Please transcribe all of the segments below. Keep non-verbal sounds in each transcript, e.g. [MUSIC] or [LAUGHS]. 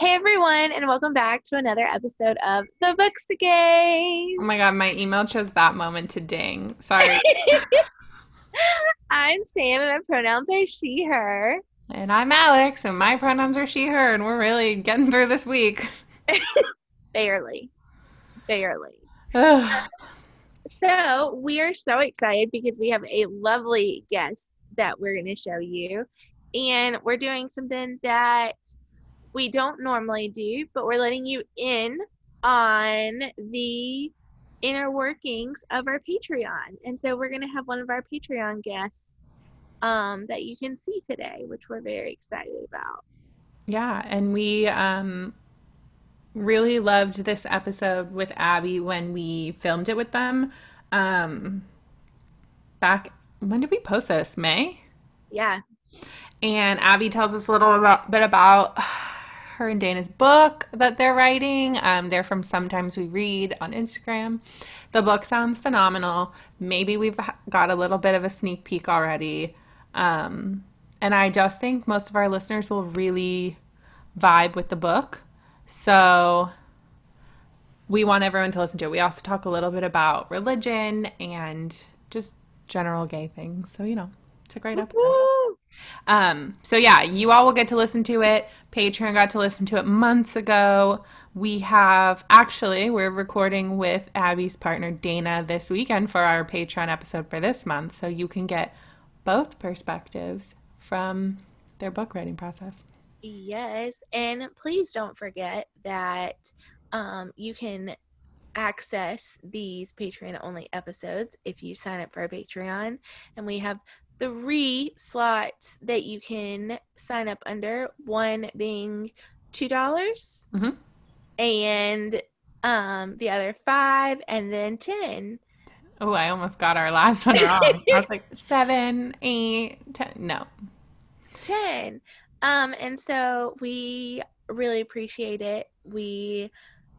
Hey everyone, and welcome back to another episode of The Bookstagays. Oh my god, my email chose that moment to ding. Sorry. [LAUGHS] I'm Sam, and my pronouns are she, her. and I'm Alex, and my pronouns are she, her, and we're really getting through this week. [LAUGHS] Barely. Barely. [SIGHS] So, we are so excited because we have a lovely guest that we're going to show you. And we're doing something that we don't normally do, but we're letting you in on the inner workings of our Patreon. And so we're going to have one of our Patreon guests um, that you can see today, which we're very excited about. yeah, and we um really loved this episode with Abby when we filmed it with them. Um back when did we post this? May? Yeah. And Abby tells us a little about, bit about her and Dana's book that they're writing. Um, they're from Sometimes We Read on Instagram. The book sounds phenomenal. Maybe we've got a little bit of a sneak peek already. Um, and I just think most of our listeners will really vibe with the book. So we want everyone to listen to it. We also talk a little bit about religion and just general gay things. So, you know, it's a great episode. Um, so yeah, you all will get to listen to it. Patreon got to listen to it months ago. We have actually we're recording with Abby's partner Dana this weekend for our Patreon episode for this month, so you can get both perspectives from their book writing process. Yes. And please don't forget that um, you can access these Patreon only episodes if you sign up for our Patreon. And we have three slots that you can sign up under one being $2 Mhm. and um, the other five and then 10 Oh, I almost got our last one wrong. I was [LAUGHS] like seven, eight, ten. No, 10 um and so we really appreciate it we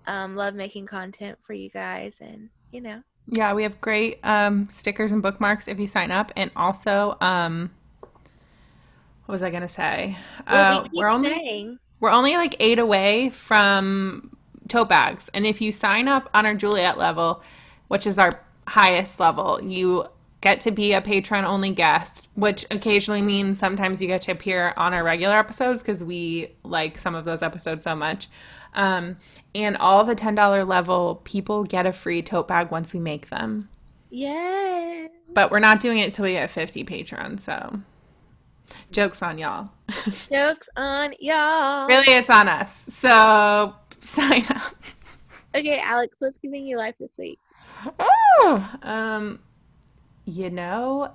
um love making content for you guys and you know Yeah, we have great um, stickers and bookmarks if you sign up, and also, um, what was I gonna say? well, Uh, we we're only saying we're only like eight away from tote bags, and if you sign up on our Juliet level, which is our highest level, you get to be a patron only guest, which occasionally means sometimes you get to appear on our regular episodes because we like some of those episodes so much. Um, and all the $10 level people get a free tote bag once we make them. yes But we're not doing it till we get 50 patrons, so joke's on y'all. [LAUGHS] jokes on y'all really, it's on us. So [LAUGHS] sign up. okay alex what's giving you life this week Oh, um, you know,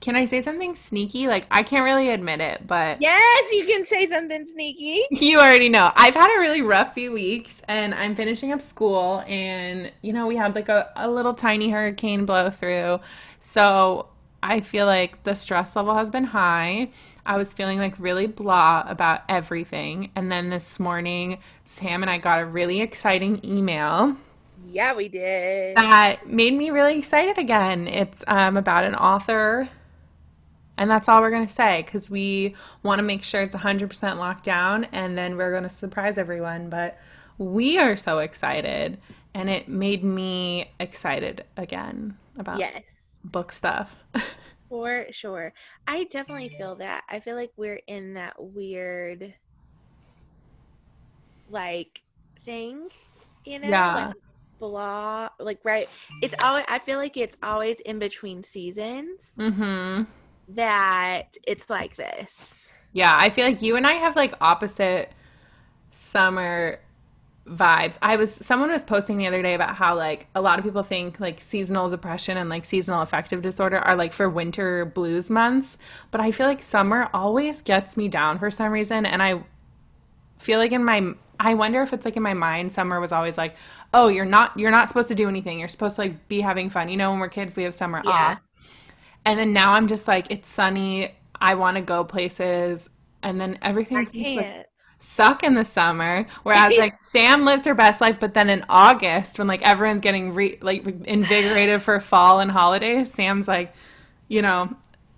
can I say something sneaky? Like, I can't really admit it, but yes you can say something sneaky [LAUGHS] you already know. I've had a really rough few weeks, and I'm finishing up school, and you know, we had like a, a little tiny hurricane blow through, so I feel like the stress level has been high. I was feeling like really blah about everything, and then this morning, Sam and I got a really exciting email. Yeah we did that made me really excited again. It's um, about an author, and that's all we're going to say because we want to make sure it's 100% locked down, and then we're going to surprise everyone. But we are so excited, and it made me excited again about yes book stuff. [LAUGHS] For sure. I definitely feel that. I feel like we're in that weird like thing, you know? Yeah. Like blah like right it's always I feel like it's always in between seasons hmm that it's like this. Yeah, I feel like you and I have like opposite summer vibes. I was someone was posting the other day about how like a lot of people think like seasonal depression and like seasonal affective disorder are like for winter blues months, but I feel like summer always gets me down for some reason and I feel like in my I wonder if it's like in my mind summer was always like, "Oh, you're not you're not supposed to do anything. You're supposed to like be having fun." You know, when we're kids, we have summer Yeah. off. And then now I'm just like, it's sunny. I want to go places. And then everything seems like, suck in the summer. Whereas [LAUGHS] like Sam lives her best life, but then in August when like everyone's getting re- like invigorated for fall and holidays, Sam's like, you know,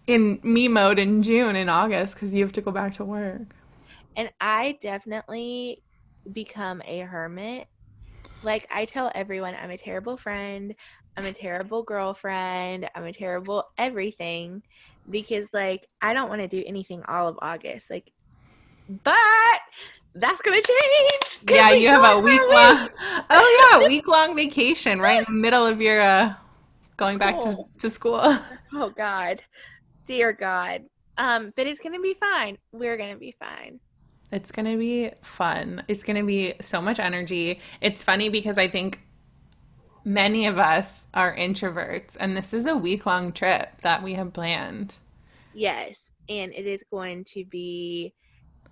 in me mode in June and August because you have to go back to work. And I definitely become a hermit. Like I tell everyone I'm a terrible friend, I'm a terrible girlfriend, I'm a terrible everything because like I don't want to do anything all of August. Like but that's gonna change. Yeah, you have a week long. Oh yeah, week [LAUGHS] long vacation right in the middle of your uh, going school. back to, to school. [LAUGHS] Oh God, dear God. Um, but it's gonna be fine. We're gonna be fine. It's gonna be fun. It's gonna be so much energy. It's funny because I think many of us are introverts, and this is a week long trip that we have planned. Yes, and it is going to be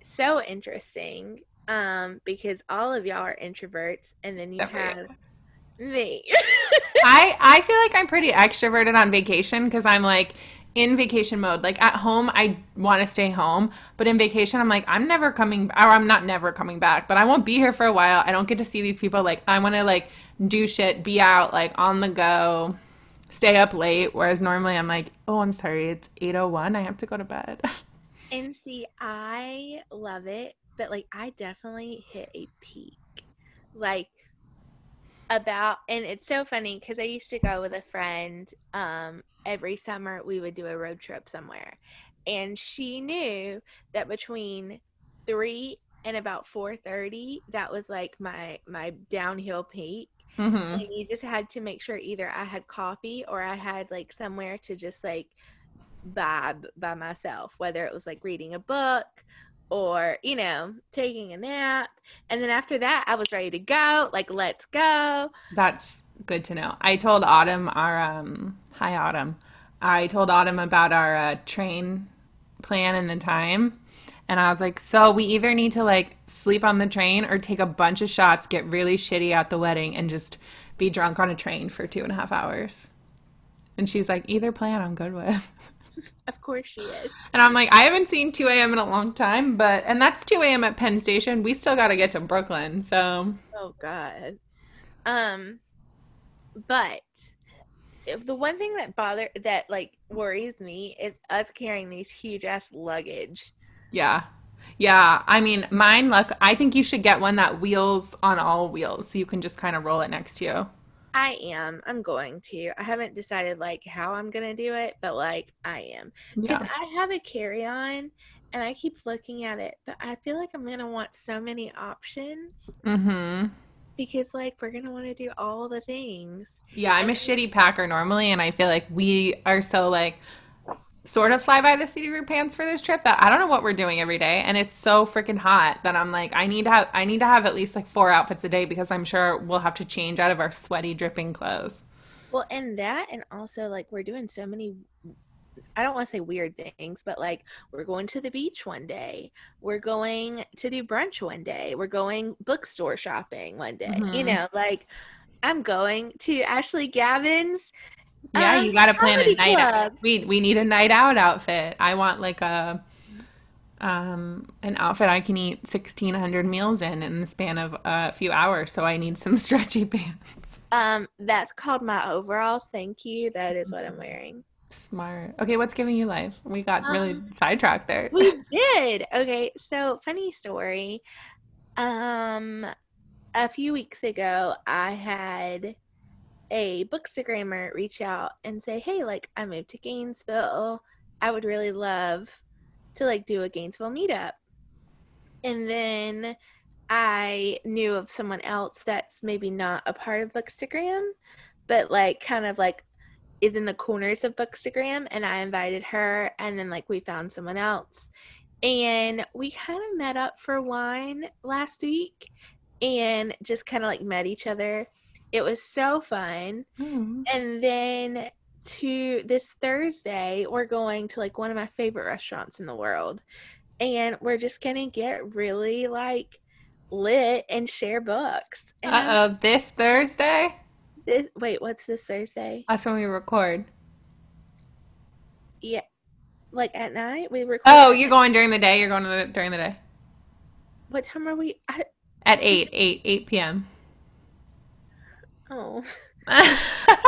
so interesting um, because all of y'all are introverts, and then you have me. [LAUGHS] I I feel like I'm pretty extroverted on vacation because I'm like in vacation mode. Like at home, I want to stay home, but in vacation, I'm like, I'm never coming, or I'm not never coming back, but I won't be here for a while. I don't get to see these people. Like I want to like do shit, be out, like on the go, stay up late. Whereas normally, I'm like, oh, I'm sorry, it's 8:01. I have to go to bed. [LAUGHS] And see, I love it, but like I definitely hit a peak. Like about and it's so funny because I used to go with a friend um every summer we would do a road trip somewhere. And she knew that between three and about four thirty, that was like my my downhill peak. Mm-hmm. And you just had to make sure either I had coffee or I had like somewhere to just like vibe by myself, whether it was like reading a book or, you know, taking a nap. And then after that, I was ready to go. Like, let's go. That's good to know. I told Autumn, our, um, hi, Autumn. I told Autumn about our uh, train plan and the time. And I was like, so we either need to like sleep on the train or take a bunch of shots, get really shitty at the wedding, and just be drunk on a train for two and a half hours. And she's like, either plan I'm good with. [LAUGHS] of course she is. And I'm like, I haven't seen 2 a.m. in a long time, but and that's 2 a.m. at Penn Station. We still got to get to Brooklyn, so. Oh God. Um, but the one thing that bother that like worries me is us carrying these huge ass luggage. Yeah. Yeah, I mean, mine look, I think you should get one that wheels on all wheels so you can just kind of roll it next to you. I am. I'm going to. I haven't decided like how I'm gonna do it, but like I am because yeah. I have a carry on, and I keep looking at it, but I feel like I'm gonna want so many options. Mm-hmm. Because like we're gonna want to do all the things. Yeah, I'm and- a shitty packer normally, and I feel like we are so like sort of fly by the seat of your pants for this trip that I don't know what we're doing every day and it's so freaking hot that I'm like I need to have I need to have at least like four outfits a day because I'm sure we'll have to change out of our sweaty dripping clothes. Well, and that and also like we're doing so many I don't want to say weird things, but like we're going to the beach one day. We're going to do brunch one day. We're going bookstore shopping one day. Mm-hmm. You know, like I'm going to Ashley Gavin's yeah, um, you got to plan a night club. out. We we need a night out outfit. I want like a um an outfit I can eat 1600 meals in in the span of a few hours, so I need some [LAUGHS] stretchy pants. Um that's called my overalls. Thank you. That is what I'm wearing. Smart. Okay, what's giving you life? We got um, really sidetracked there. we [LAUGHS] did. Okay, so funny story. Um a few weeks ago I had a bookstagrammer reach out and say, "Hey, like I moved to Gainesville. I would really love to like do a Gainesville meetup." And then I knew of someone else that's maybe not a part of Bookstagram, but like kind of like is in the corners of Bookstagram and I invited her and then like we found someone else. And we kind of met up for wine last week and just kind of like met each other it was so fun. Mm. And then to this Thursday, we're going to like one of my favorite restaurants in the world. And we're just going to get really like lit and share books. Uh oh, this Thursday? This wait, what's this Thursday? That's when we record. Yeah. Like at night we record. Oh, you're going during the day? You're going the, during the day. What time are we I, at 8, [LAUGHS] 8, 8 p.m. Oh.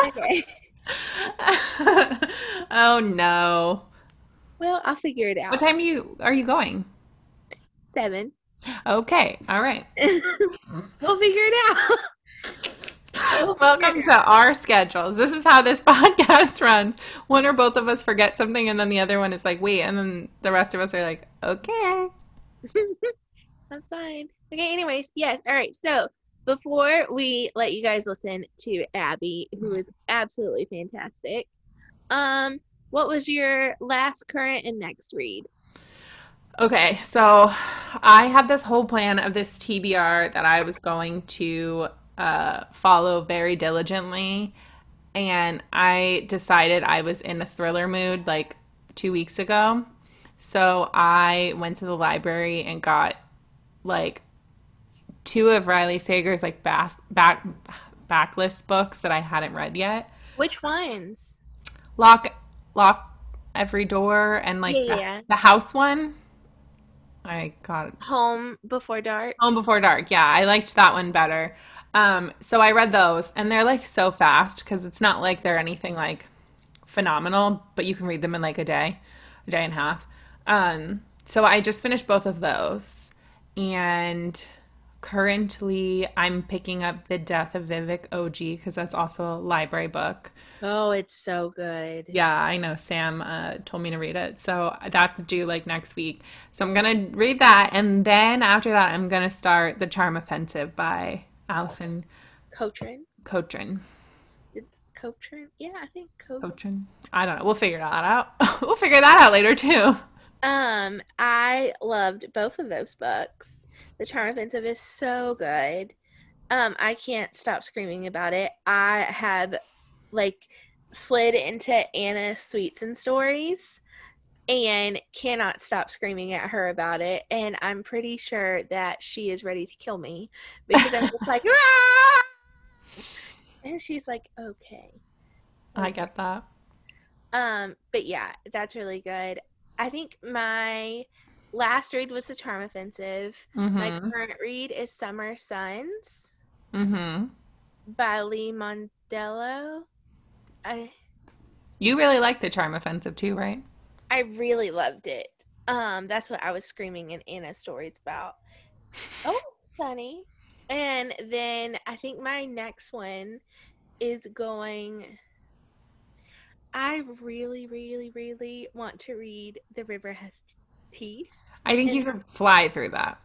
okay. [LAUGHS] oh no. Well, I'll figure it out. What time do you are you going? seven. Okay. All right. [LAUGHS] we'll figure it out. [LAUGHS] Welcome to our schedules. This is how this podcast runs. One or both of us forget something, and then the other one is like, wait, and then the rest of us are like, okay. I'm fine. Okay, anyways, yes. All right. So before we let you guys listen to Abby, who is absolutely fantastic, um, what was your last, current, and next read? Okay, so I had this whole plan of this TBR that I was going to uh, follow very diligently. And I decided I was in a thriller mood like two weeks ago. So I went to the library and got like two of Riley Sager's like back, back backlist books that I hadn't read yet. Which ones? Lock Lock Every Door and like Yeah, the, yeah. the house one. I got Home Before Dark. Home Before Dark. Yeah, I liked that one better. Um, so I read those, and they're like so fast because it's not like they're anything like phenomenal, but you can read them in like a day, a day and a half. Um, so I just finished both of those, and currently I'm picking up The Death of Vivek Oji because that's also a library book. Oh, it's so good. Yeah, I know. Sam uh, told me to read it. So that's due like next week. So I'm going to read that. And then after that, I'm going to start The Charm Offensive by Alison Cochrun. Cotrin. Cotrin? Yeah, I think Cotrin. Cotrin? I don't know. We'll figure that out. [LAUGHS] we'll figure that out later too. Um, I loved both of those books. The Charm Offensive is so good. Um, I can't stop screaming about it. I have like slid into Anna Sweets and Stories and cannot stop screaming at her about it. And I'm pretty sure that she is ready to kill me because I'm just like, [LAUGHS] "Ah!" and she's like, okay. I get that. Um, but yeah, that's really good. I think my last read was The Charm Offensive. My Mm-hmm. current read is Summer Sons Mm-hmm. by Lee Mandelo. I You really like The Charm Offensive too, right? I really loved it. Um, that's what I was screaming in Anna's stories about. Oh, funny. And then I think my next one is going. I really, really, really want to read The River Has Teeth. I think you could fly through that.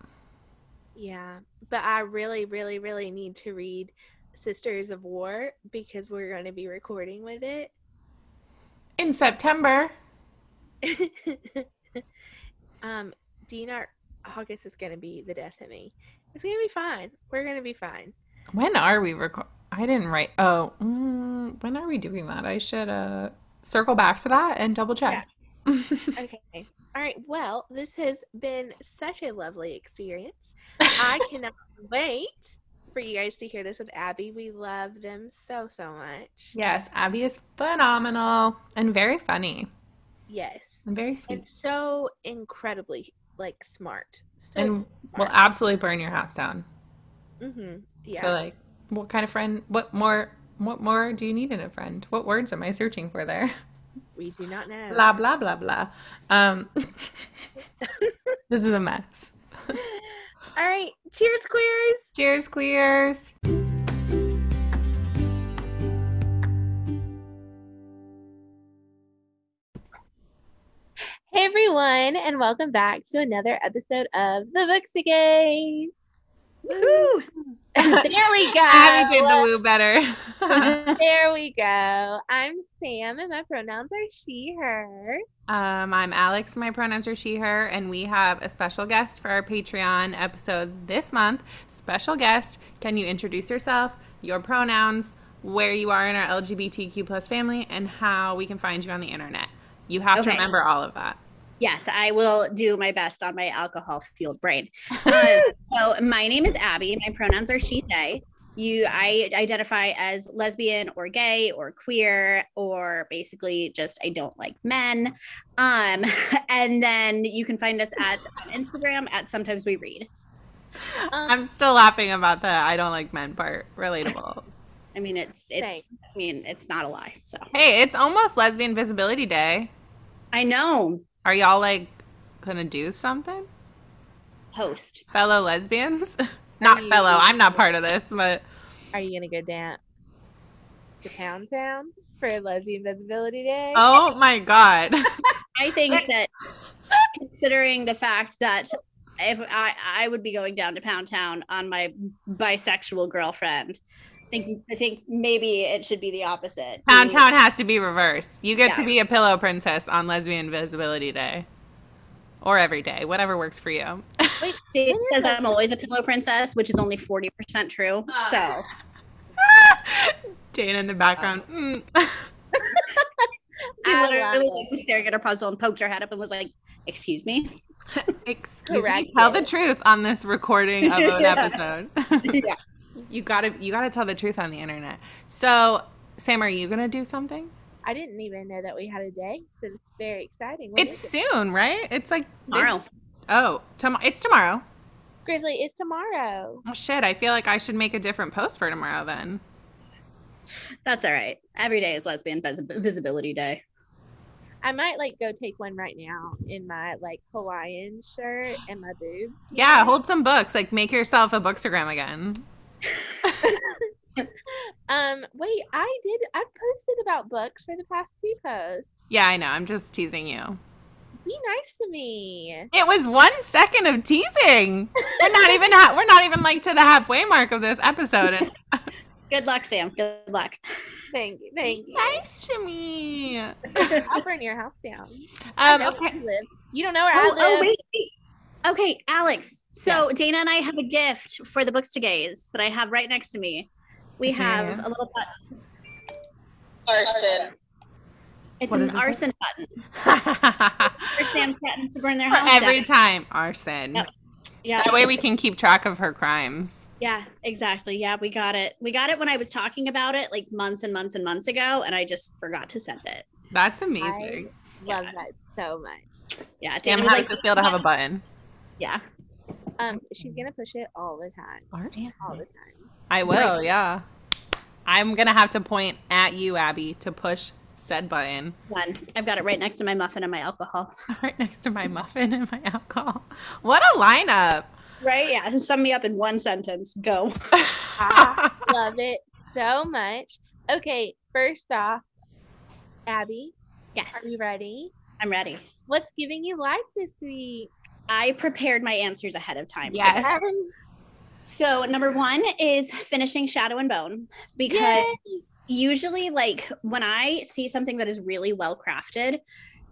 Yeah, but I really, really, really need to read Sisters of War because we're going to be recording with it. In September. [LAUGHS] um, do you August is going to be the death of me? It's going to be fine. We're going to be fine. When are we record? I didn't write. Oh, mm, when are we doing that? I should uh circle back to that and double check. [LAUGHS] Okay. All right. Well, this has been such a lovely experience. [LAUGHS] I cannot wait for you guys to hear this with Abby. We love them so, so much. yes, Abby is phenomenal and very funny Yes. and very sweet. And so incredibly like smart. So And will absolutely burn your house down. mm-hmm. Yeah. So like, what kind of friend? What more? What more do you need in a friend? What words am I searching for there? [LAUGHS] we do not know. Blah blah blah blah. Um, [LAUGHS] this is a mess. All right. Cheers, queers. Cheers, queers. Hey everyone, and welcome back to another episode of the Bookstagays. Woohoo! [LAUGHS] there we go. Abby did the woo better. [LAUGHS] [LAUGHS] There we go. I'm Sam, and my pronouns are she, her. Um, I'm Alex. My pronouns are she, her, and we have a special guest for our Patreon episode this month. Special guest. Can you introduce yourself, your pronouns, where you are in our LGBTQ plus family, and how we can find you on the internet? You have to remember all of that. Yes, I will do my best on my alcohol fueled brain. [LAUGHS] Um, so, my name is Abby. My pronouns are she, they. You, I identify as lesbian or gay or queer or basically just I don't like men. Um, [LAUGHS] and then you can find us at on Instagram at Sometimes We Read. Um, I'm still laughing about the I don't like men part. Relatable. [LAUGHS] I mean, it's it's. Same. I mean, it's not a lie. So hey, it's almost Lesbian Visibility Day. I know. Are y'all like gonna do something? host. Fellow lesbians? [LAUGHS] Not you- fellow. I'm not [LAUGHS] part of this, but Are you gonna go dance to Pound Town for Lesbian Visibility Day? oh my god. [LAUGHS] I think that considering the fact that if I I would be going down to Pound Town on my bisexual girlfriend, I think I think maybe it should be the opposite. Pound Maybe- Town has to be reversed. You get to be a pillow princess on Lesbian Visibility Day. Or every day, whatever works for you. Wait, [LAUGHS] Dave says? I'm always a pillow princess, which is only forty percent true. So [LAUGHS] Dana in the background. Mm. [LAUGHS] she I literally like, was staring at her puzzle and poked her head up and was like, "Excuse me." Excuse Correct me. Tell the truth on this recording of an Yeah. episode. yeah. You gotta you gotta tell the truth on the internet. So Sam, are you gonna do something? I didn't even know that we had a day, so it's very exciting. When It's is it? soon, right? It's like Tomorrow. Oh, tom- it's tomorrow. Grizzly, it's tomorrow. Oh shit! I feel like I should make a different post for tomorrow then. That's all right. Every day is lesbian vis- visibility day. I might like go take one right now in my like Hawaiian shirt and my boobs. Yeah, hold some books. Like make yourself a bookstagram again. [LAUGHS] Um, wait, I did. I posted about books for the past two posts. Yeah, I know. I'm just teasing you. Be nice to me. It was one second of teasing. We're not even ha- we're not even like to the halfway mark of this episode. And [LAUGHS] Good luck, Sam. Good luck. Thank you. Thank you. nice to me. [LAUGHS] I'll burn your house down. I Um, know where okay. you live. You don't know where Oh, I live. oh, wait, wait. Okay, Alex. So Dana and I have a gift for the Bookstagays that I have right next to me. We Dana. have a little button. Arson. It's What is an this? arson button [LAUGHS] for Sam threatens to burn their For house every down. time, arson. Yep. Yeah, That way we can keep track of her crimes. yeah, exactly. Yeah, we got it. We got it when I was talking about it like months and months and months ago, and I just forgot to send it. That's amazing. Love that so much. Yeah, Damn, Dana was how like, does it feel to have a button? Yeah. Um, she's gonna push it all the time. Arson. All the time. I will, yeah. I'm gonna have to point at you, Abby, to push said button One. I've got it right next to my muffin and my alcohol. [LAUGHS] right next to my muffin and my alcohol. What a lineup! Right? Yeah. [LAUGHS] Sum me up in one sentence. Go. [LAUGHS] I love it so much. Okay, first off, Abby, Yes. are you ready? I'm ready. What's giving you life this week? I prepared my answers ahead of time. Yes. So number one is finishing Shadow and Bone because Yay! usually like when I see something that is really well crafted,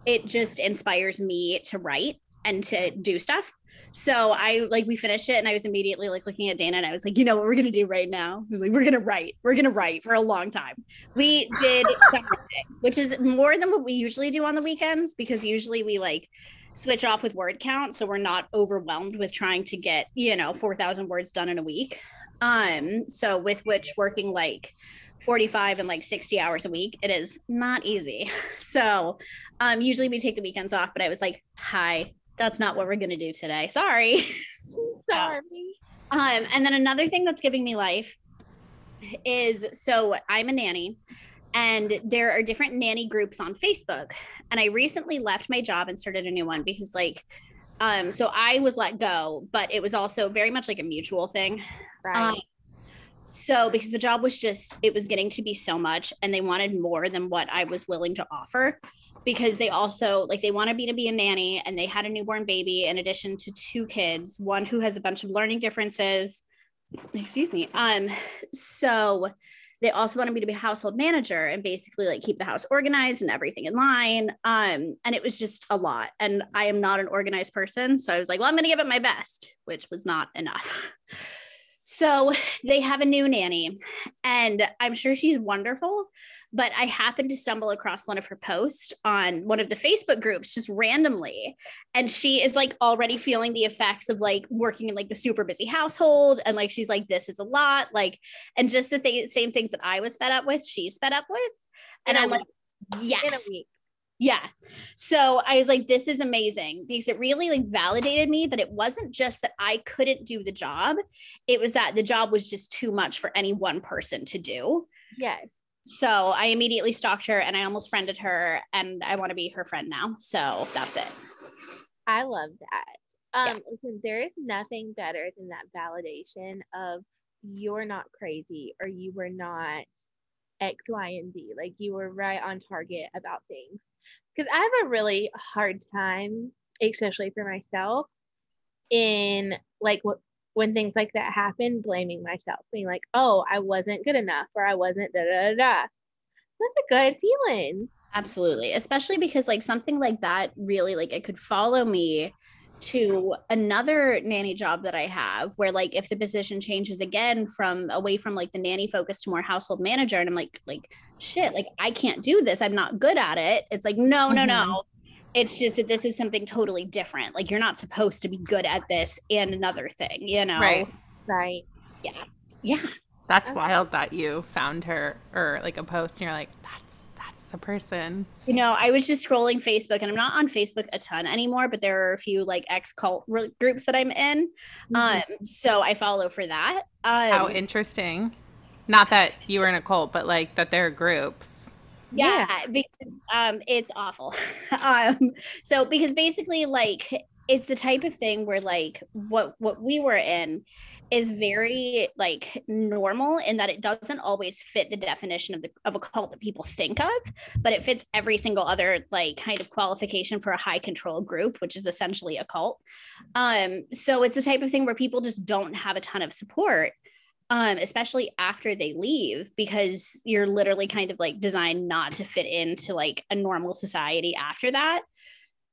it just inspires me to write and to do stuff. So I like we finished it and I was immediately like looking at Dana and I was like, you know what we're gonna do right now? I was like, we're gonna write. We're gonna write for a long time. We did [LAUGHS] which is more than what we usually do on the weekends because usually we like switch off with word count so we're not overwhelmed with trying to get, you know, 4,000 words done in a week. Um, so with which working like 45 and like 60 hours a week, it is not easy. [LAUGHS] So um usually we take the weekends off, but I was like, hi, that's not what we're gonna do today. Sorry. [LAUGHS] Sorry. Um, and then another thing that's giving me life is so I'm a nanny and there are different nanny groups on Facebook. And I recently left my job and started a new one because like um so I was let go, but it was also very much like a mutual thing. Right. Um, so because the job was just it was getting to be so much and they wanted more than what I was willing to offer because they also like they wanted me to be a nanny and they had a newborn baby in addition to two kids, one who has a bunch of learning differences. Excuse me. Um so they also wanted me to be a household manager and basically like keep the house organized and everything in line. Um, and it was just a lot. And I am not an organized person. So I was like, well, I'm going to give it my best, which was not enough. So they have a new nanny, and I'm sure she's wonderful. But I happened to stumble across one of her posts on one of the Facebook groups just randomly. And she is like already feeling the effects of like working in like the super busy household. And like she's like, this is a lot. Like, and just the th- same things that I was fed up with, she's fed up with. And I'm like, yes In a week. yeah so i was like this is amazing because it really like validated me that it wasn't just that i couldn't do the job it was that the job was just too much for any one person to do Yes. So i immediately stalked her and i almost friended her and i want to be her friend now so that's it I love that. Um, listen, there is nothing better than that validation of you're not crazy or you were not X, Y, and Z. Like you were right on target about things. Because I have a really hard time, especially for myself, in like what when things like that happen, blaming myself, being like, oh, I wasn't good enough or I wasn't da da da. da. That's a good feeling. Absolutely. Especially because like something like that really like it could follow me to another nanny job that I have where like if the position changes again from away from like the nanny focus to more household manager and I'm like like shit like I can't do this I'm not good at it it's like no no Mhm. no it's just that this is something totally different like you're not supposed to be good at this and another thing you know Right. Right. yeah Yeah. That's Okay. wild that you found her or like a post and you're like, that's that's the person. You know, I was just scrolling Facebook and I'm not on Facebook a ton anymore, but there are a few like ex cult r- groups that I'm in. Mhm. Um, so I follow for that. Um, How interesting. Not that you were in a cult, but like that there are groups. Yeah, because um, it's awful. [LAUGHS] um, so because basically, like, it's the type of thing where like what what we were in is very like normal in that it doesn't always fit the definition of the of a cult that people think of, but it fits every single other like kind of qualification for a high control group, which is essentially a cult. Um, so it's the type of thing where people just don't have a ton of support um especially after they leave because you're literally kind of like designed not to fit into like a normal society after that.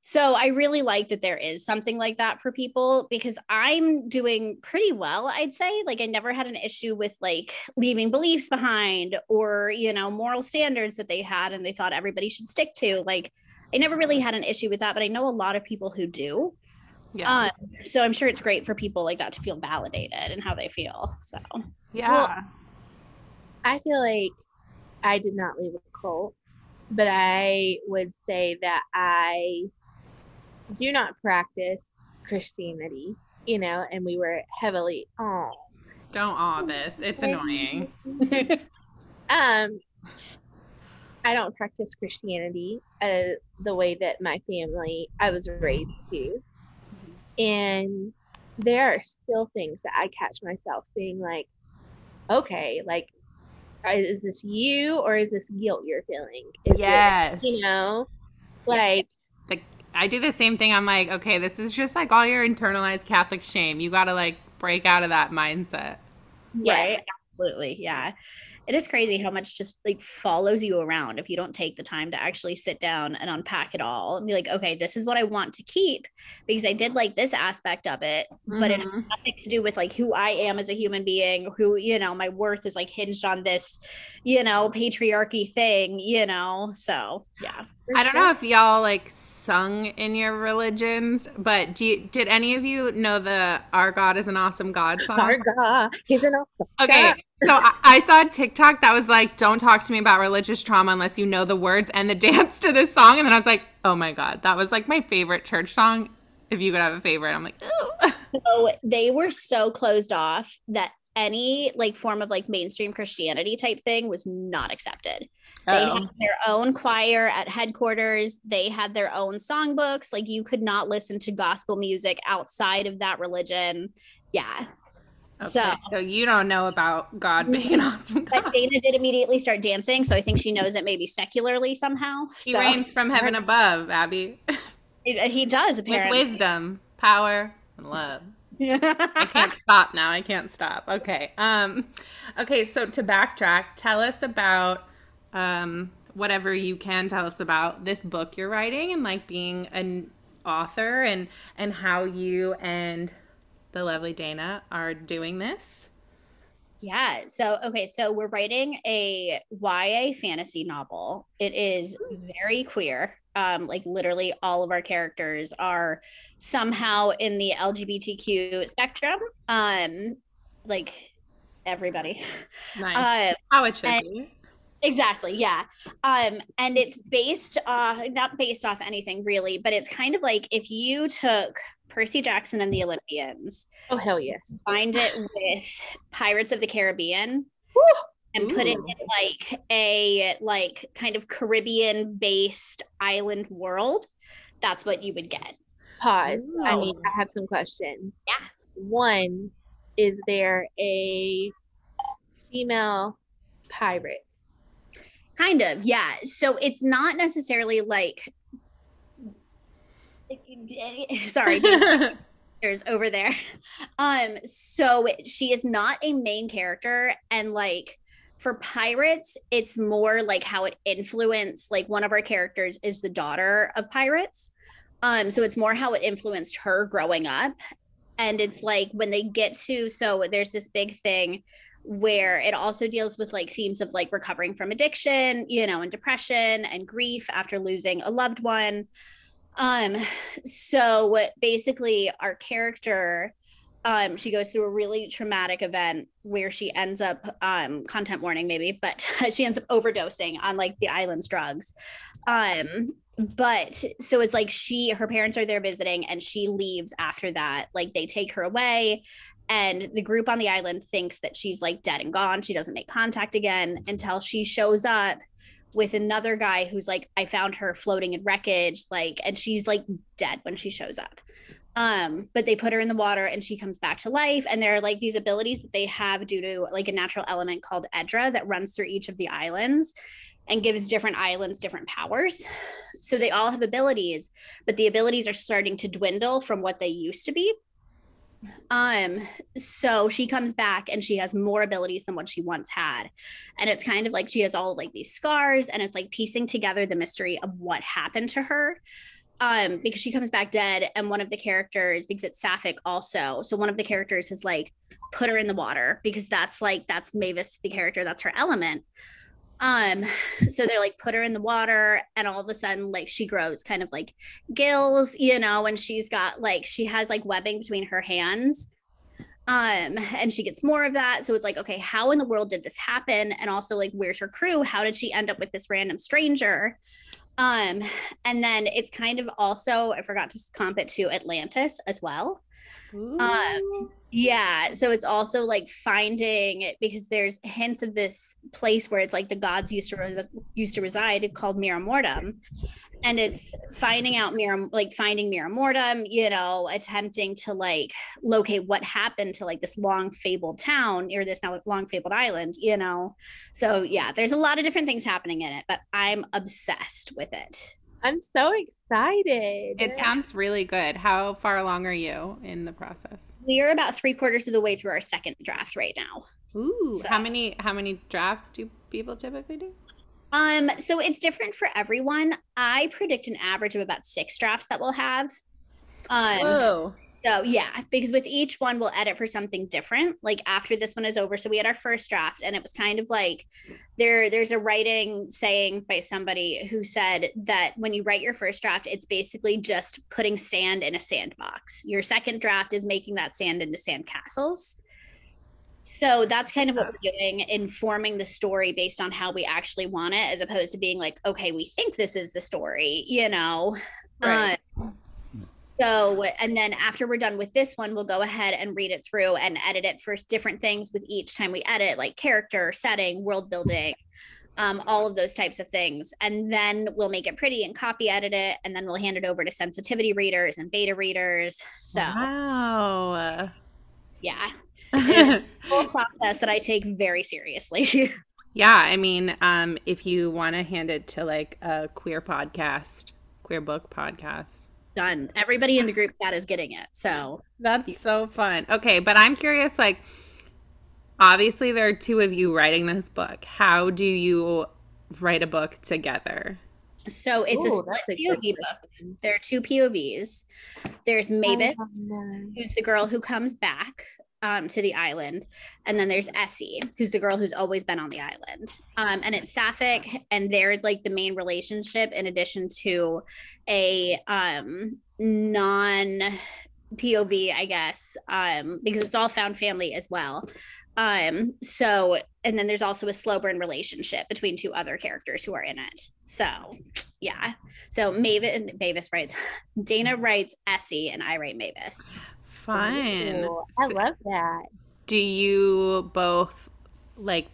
So i really like that there is something like that for people because i'm doing pretty well i'd say. Like i never had an issue with like leaving beliefs behind or you know moral standards that they had and they thought everybody should stick to. Like i never really had an issue with that but i know a lot of people who do Yeah. um, so i'm sure it's great for people like that to feel validated and how they feel so yeah. I feel like I did not leave a cult, but I would say that I do not practice Christianity, you know, and we were heavily oh Don't awe this. It's annoying. [LAUGHS] um I don't practice Christianity uh, the way that my family I was raised to. And there are still things that I catch myself being like, okay, like, uh, is this you or is this guilt you're feeling? Is it, Yes. you know, like, I do the same thing. I'm like, okay, this is just like all your internalized Catholic shame. You got to like break out of that mindset. yeah, right absolutely yeah it is crazy how much just like follows you around if you don't take the time to actually sit down and unpack it all and be like okay this is what i want to keep because i did like this aspect of it but it has Mhm. nothing to do with like who i am as a human being who you know my worth is like hinged on this you know patriarchy thing you know so yeah I don't sure. know if y'all like sung in your religions, but do you, did any of you know the "Our God is an Awesome God" song? Our God, he's an awesome Okay, so I, I saw a TikTok that was like, "Don't talk to me about religious trauma unless you know the words and the [LAUGHS] dance to this song." And then I was like, "Oh my god, that was like my favorite church song." If you could have a favorite, I'm like, "Ooh." [LAUGHS] so they were so closed off that any like form of like mainstream christianity type thing was not accepted They Oh. had their own choir at headquarters. They had their own songbooks. Like you could not listen to gospel music outside of that religion. Yeah. Okay, So, so you don't know about God being an awesome God. but Dana did immediately start dancing. So I think she knows it maybe secularly somehow. He so reigns from heaven above, Abby, [LAUGHS] he, he does with wisdom, power, and love. I [LAUGHS] can't stop now. I can't stop. Okay. Um okay, so to backtrack, tell us about um whatever you can tell us about this book you're writing and like being an author and and how you and the lovely Dana are doing this. Yeah. So, okay. So, we're writing a YA fantasy novel. It is very queer. Um, like, literally, all of our characters are somehow in the LGBTQ spectrum. Um, like, everybody. [LAUGHS] Nice. Uh, how it should and- be. Exactly. Yeah. Um, and it's based, uh, not based off anything really, but it's kind of like if you took Percy Jackson and the Olympians, Oh hell yes. Find it with Pirates of the Caribbean and put it in like a like kind of Caribbean based island world, that's what you would get. pause. I mean. I have some questions. Yeah. One, is there a female pirate? Kind of, yeah. So it's not necessarily like. [LAUGHS] [LAUGHS] Sorry, there's over there. Um, so she is not a main character, and like for pirates, it's more like how it influenced. Like one of our characters is the daughter of pirates, um, so it's more how it influenced her growing up, and it's like when they get to so there's this big thing where it also deals with like themes of like recovering from addiction, you know, and depression and grief after losing a loved one. Um so basically our character um she goes through a really traumatic event where she ends up um content warning maybe, but [LAUGHS] she ends up overdosing on like the island's drugs. Um but so it's like she her parents are there visiting and she leaves after that like they take her away and the group on the island thinks that she's like dead and gone. She doesn't make contact again until she shows up with another guy who's like i found her floating in wreckage like and she's like dead when she shows up. Um but they put her in the water and she comes back to life. And there are like these abilities that they have due to like a natural element called edra that runs through each of the islands and gives different islands different powers. So they all have abilities but the abilities are starting to dwindle from what they used to be um so she comes back and she has more abilities than what she once had. And it's kind of like she has all like these scars and it's like piecing together the mystery of what happened to her. Um because she comes back dead and one of the characters because it's sapphic also so one of the characters has like put her in the water because that's like that's mavis the character that's her element um so they're like put her in the water and all of a sudden like she grows kind of like gills you know and she's got like she has like webbing between her hands. Um and she gets more of that. So it's like okay how in the world did this happen? And also like where's her crew? How did she end up with this random stranger? Um and then it's kind of also i forgot to comp it to atlantis as well. Um yeah so it's also like finding it because there's hints of this place where it's like the gods used to re- used to reside called Mira Mortem and it's finding out Mira like finding Mira Mortem you know attempting to like locate what happened to like this long fabled town or this now long fabled island you know? So yeah there's a lot of different things happening in it but I'm obsessed with it I'm so excited. It sounds really good. How far along are you in the process? we are about three quarters of the way through our second draft right now Ooh, So- how many how many drafts do people typically do? Um, so it's different for everyone. I predict an average of about six drafts that we'll have. Um, Whoa. So yeah, because with each one we'll edit for something different. Like after this one is over, so we had our first draft, and it was kind of like there. There's a writing saying by somebody who said that when you write your first draft, it's basically just putting sand in a sandbox. Your second draft is making that sand into sand castles. So that's kind of what we're doing, informing the story based on how we actually want it, as opposed to being like, okay, we think this is the story, you know. Right. Uh, so, and then after we're done with this one, we'll go ahead and read it through and edit it for different things with each time we edit, like character, setting, world building, um, all of those types of things. And then we'll make it pretty and copy edit it. And then we'll hand it over to sensitivity readers and beta readers. So, Wow. yeah, [LAUGHS] whole process that I take very seriously. [LAUGHS] yeah, I mean, um, if you want to hand it to like a queer podcast, queer book podcast, Done. Everybody in the group chat is getting it. So, That's so fun. Okay, but I'm curious like obviously there are two of you writing this book. How do you write a book together? so it's Ooh, a split a good POV book. There are two POVs. There's Mavis, who's the girl who comes back um, to the island, and then there's Essie, who's the girl who's always been on the island. Um, and it's Sapphic, and they're like the main relationship, in addition to a um, non POV, I guess, um, because it's all found family as well. Um, so, and then there's also a slow burn relationship between two other characters who are in it. So, yeah. So Mavis, Mavis writes, Dana writes Essie, and I write Mavis. Fun. Ooh, I So- love that. Do you both like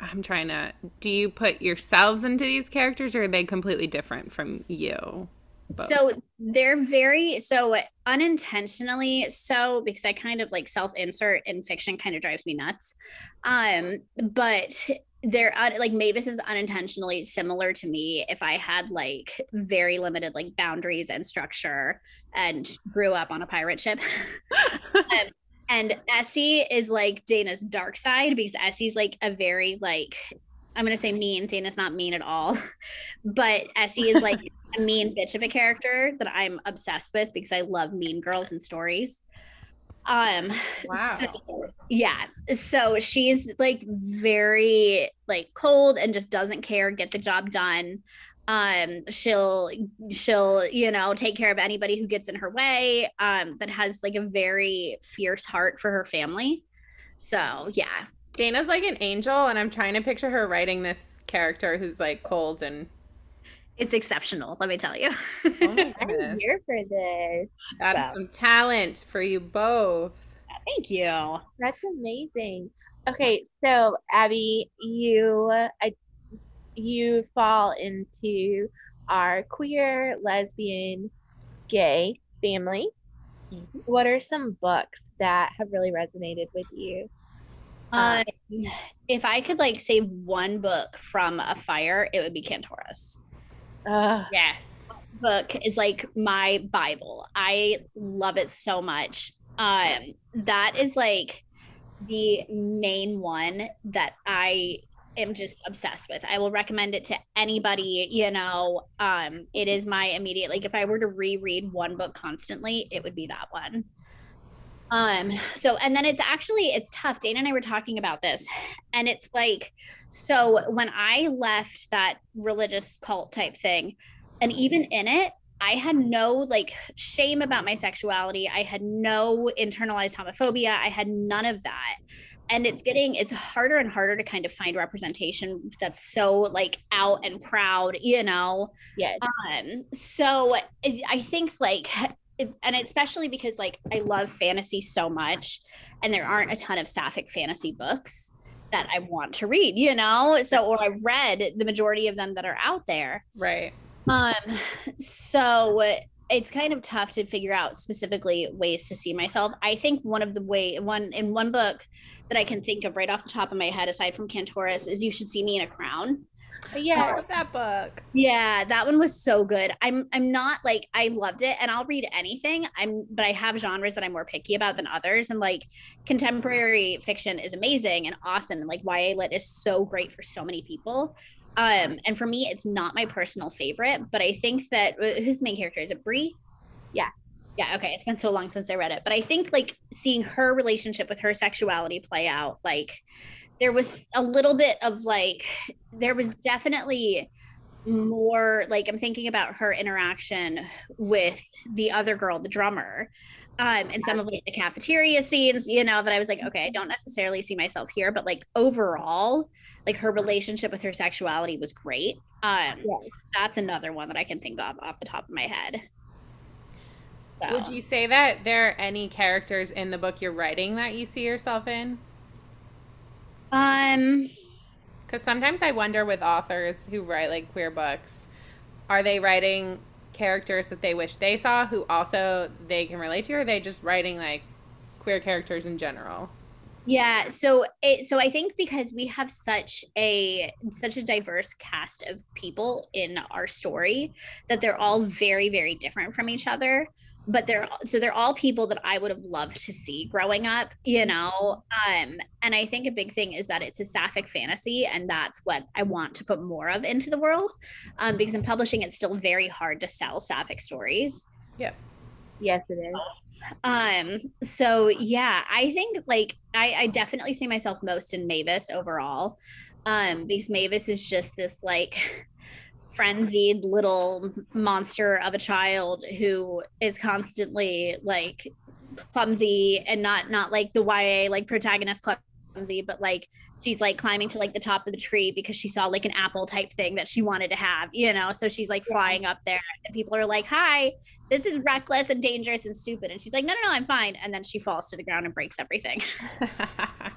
I'm trying to do you put yourselves into these characters or are they completely different from you? both? So they're very so unintentionally so because I kind of like self insert in fiction kind of drives me nuts. Um, but they're un- like Mavis is unintentionally similar to me if I had like very limited like boundaries and structure and grew up on a pirate ship. [LAUGHS] um, and Essie is like Dana's dark side because Essie's like a very like I'm gonna say mean. Dana's not mean at all, [LAUGHS] but Essie is like [LAUGHS] a mean bitch of a character that I'm obsessed with because I love mean girls and stories. Um Wow. so, yeah. So she's like very like cold and just doesn't care, get the job done. Um she'll she'll, you know, take care of anybody who gets in her way. Um that has like a very fierce heart for her family. So, yeah. Dana's like an angel, and I'm trying to picture her writing this character who's like cold and. It's exceptional, let me tell you. Oh [LAUGHS] I'm here for this. That's Wow. some talent for you both. Thank you. That's amazing. Okay, so Abby, you uh, you fall into our queer, lesbian, gay family. What are some books that have really resonated with you? Um, if I could like save one book from a fire, it would be Cantoras. Ugh, Yes. Book is like my Bible. I love it so much. Um, that is like the main one that I am just obsessed with. I will recommend it to anybody, you know. Um, it is my immediate like if I were to reread one book constantly, it would be that one. Um, so and then it's actually it's tough. Dana and I were talking about this, and it's like, so when I left that religious cult type thing, and even in it, I had no like shame about my sexuality. I had no internalized homophobia. I had none of that. And it's getting it's harder and harder to kind of find representation that's so like out and proud, you know. yes. Um, so I I think like, it- and especially because like I love fantasy so much, and there aren't a ton of sapphic fantasy books that I want to read, you know. So or I read the majority of them that are out there. Right. Um, so it's kind of tough to figure out specifically ways to see myself. I think one of the way one in one book that I can think of right off the top of my head, aside from Cantoras, is "You Should See Me in a Crown." Yeah. love that book. Yeah, that one was so good. I'm I'm not like I loved it and I'll read anything. I'm but I have genres that I'm more picky about than others and like contemporary fiction is amazing and awesome and like YA lit is so great for so many people. Um and for me it's not my personal favorite, but I think that uh, who's the main character? Is it Brie? Yeah. Yeah, okay. It's been so long since I read it, but I think like seeing her relationship with her sexuality play out like there was a little bit of like there was definitely more like I'm thinking about her interaction with the other girl, the drummer, um, and some of like the cafeteria scenes, you know, that I was like, okay, I don't necessarily see myself here, but like overall, like her relationship with her sexuality was great. Um, Yes. that's another one that I can think of off the top of my head. So, Would you say that there are any characters in the book you're writing that you see yourself in? Um, Because sometimes I wonder with authors who write like queer books, are they writing characters that they wish they saw who also they can relate to, or are they just writing like queer characters in general? Yeah, so it so I think because we have such a such a diverse cast of people in our story that they're all very very different from each other, but they're so they're all people that I would have loved to see growing up, you know. Um and I think a big thing is that it's a sapphic fantasy and that's what I want to put more of into the world. Um because in publishing it's still very hard to sell sapphic stories Yep. Yes, it is. um so yeah i think like i i definitely see myself most in mavis overall um because mavis is just this like frenzied little monster of a child who is constantly like clumsy and not not like the ya like protagonist clumsy but like she's like climbing to like the top of the tree because she saw like an apple type thing that she wanted to have you know so she's like flying up there and people are like hi this is reckless and dangerous and stupid. And she's like, no, no, no, I'm fine. And then she falls to the ground and breaks everything. [LAUGHS]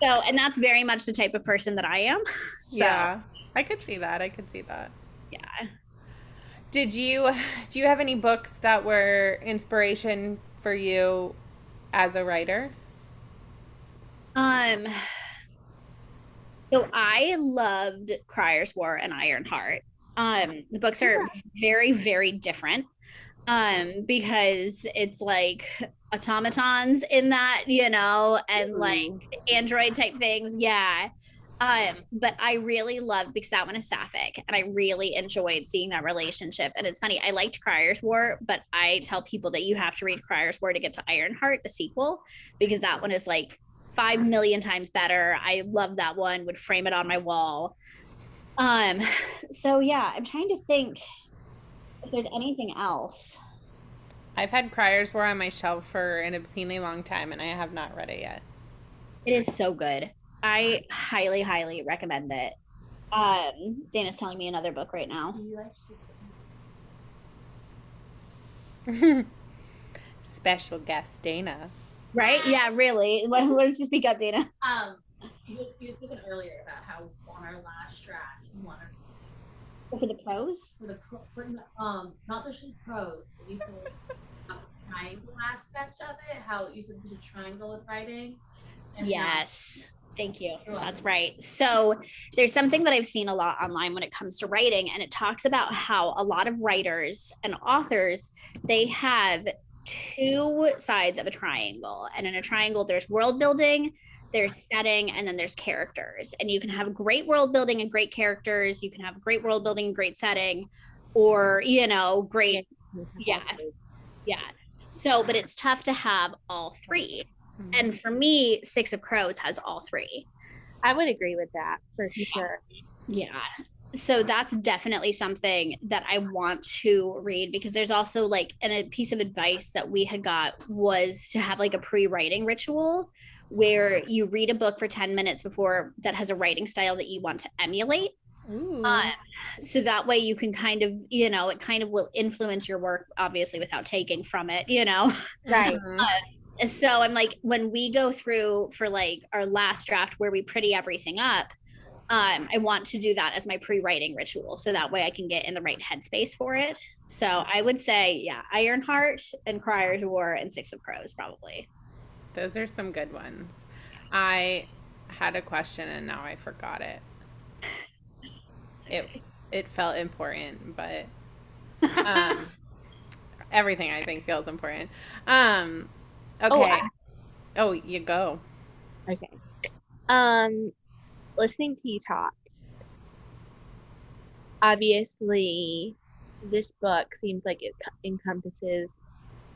So, and that's very much the type of person that I am. [LAUGHS] So, yeah, I could see that. I could see that. Yeah. Did you do you have any books that were inspiration for you as a writer? Um, so I loved Crier's War and Ironheart. Um, the books are very, very different. Um, because it's like automatons in that, you know, and like android type things. Yeah. Um, but I really loved because that one is sapphic and I really enjoyed seeing that relationship. And it's funny, I liked Crier's War, but I tell people that you have to read Crier's War to get to Ironheart, the sequel, because that one is like five million times better. I love that one, would frame it on my wall. Um, so yeah, I'm trying to think if there's anything else. I've had Crier's War on my shelf for an obscenely long time and I have not read it yet. It is so good. I highly, highly recommend it. Um, Dana's telling me another book right now. [LAUGHS] Special guest Dana. Right? Yeah, really. Why [LAUGHS] why don't you speak up, Dana? Um, you, you were speaking earlier about how on our last draft you wanted For the pros? for the pro, for the, um not just the pros, but you said [LAUGHS] about the triangle aspect of it. How you said there's a triangle with writing. and how- Yes. Thank you. That's right. So there's something that I've seen a lot online when it comes to writing, and it talks about how a lot of writers and authors they have two sides of a triangle. And in a triangle, there's world building, there's setting, and then there's characters. And you can have great world building and great characters. You can have great world building, great setting, or you know, great Yeah. yeah. So, but it's tough to have all three. And for me, Six of Crows has all three. I would agree with that for sure. Yeah. So that's definitely something that I want to read because there's also like and a piece of advice that we had got was to have like a pre-writing ritual where you read a book for 10 minutes before that has a writing style that you want to emulate. Um, so that way you can kind of, you know, it kind of will influence your work obviously without taking from it, you know. Right. Mhm. [LAUGHS] so I'm like, when we go through for like our last draft where we pretty everything up, um, I want to do that as my pre-writing ritual, so that way I can get in the right headspace for it. So I would say, yeah, Ironheart and Crier's War and Six of Crows probably. Those are some good ones. I had a question and now I forgot it. It it felt important, but um, [LAUGHS] everything I think feels important. Um, okay. Oh, Oh, you go. Okay. Um, listening to you talk. Obviously, this book seems like it encompasses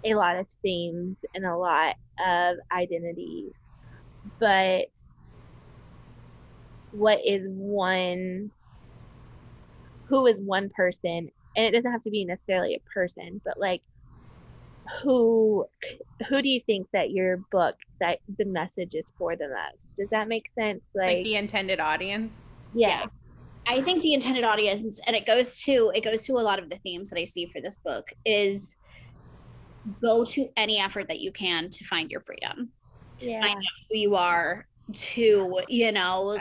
a lot of themes and a lot of identities. But what is one who is one person and it doesn't have to be necessarily a person but like who who do you think that your book that the message is for the most? Does that make sense? Like, like, the intended audience. yeah. I think the intended audience, and it goes to it goes to a lot of the themes that I see for this book is go to any effort that you can to find your freedom, to yeah. find out who you are, to you know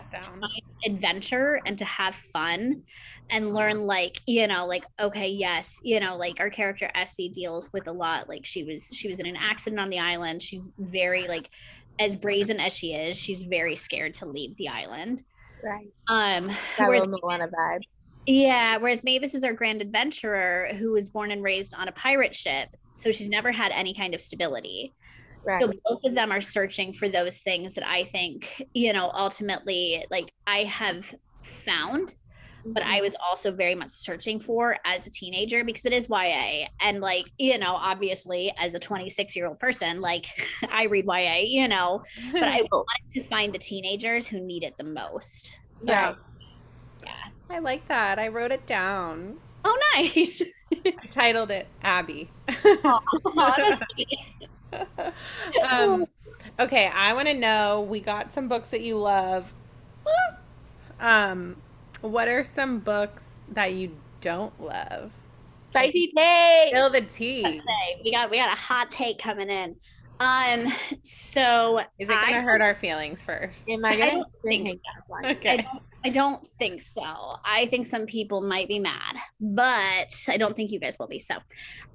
adventure and to have fun and learn like you know like okay yes you know like our character Essie deals with a lot like she was she was in an accident on the island. She's very like as brazen as she is she's very scared to leave the island. Right. Um that whereas Moana vibe. Yeah whereas Mavis is our grand adventurer who was born and raised on a pirate ship so she's never had any kind of stability right so both of them are searching for those things that I think, you know, ultimately like I have found, but I mm-hmm. was also very much searching for as a teenager because it is YA. And like, you know, obviously as a 26 year old person, like [LAUGHS] I read YA, you know, but I [LAUGHS] wanted to find the teenagers who need it the most. So, Yeah. I like that. I wrote it down. Oh, nice. [LAUGHS] I titled it Abby. Aw, that's sweet. [LAUGHS] um, okay, I want to know. We got some books that you love. Um, what are some books that you don't love? spicy take Spill the tea. we got we got a hot take coming in. Um, so Is it going to I- hurt our feelings first? am i [LAUGHS] I gonna don't think that one? I Okay. don't I don't think so. I think some people might be mad, but I don't think you guys will be. So,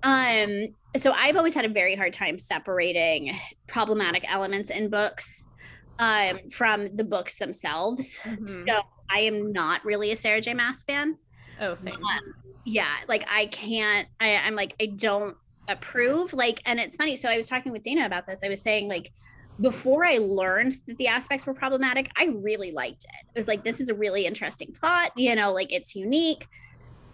um, so I've always had a very hard time separating problematic elements in books um from the books themselves. Mhm. So I am not really a Sarah J. Maas fan. Oh, same. Um, yeah, like I can't. I, I'm like I don't approve. Like, and it's funny. So I was talking with Dana about this. I was saying like before I learned that the aspects were problematic, I really liked it. It was like this is a really interesting plot. You know, like it's unique.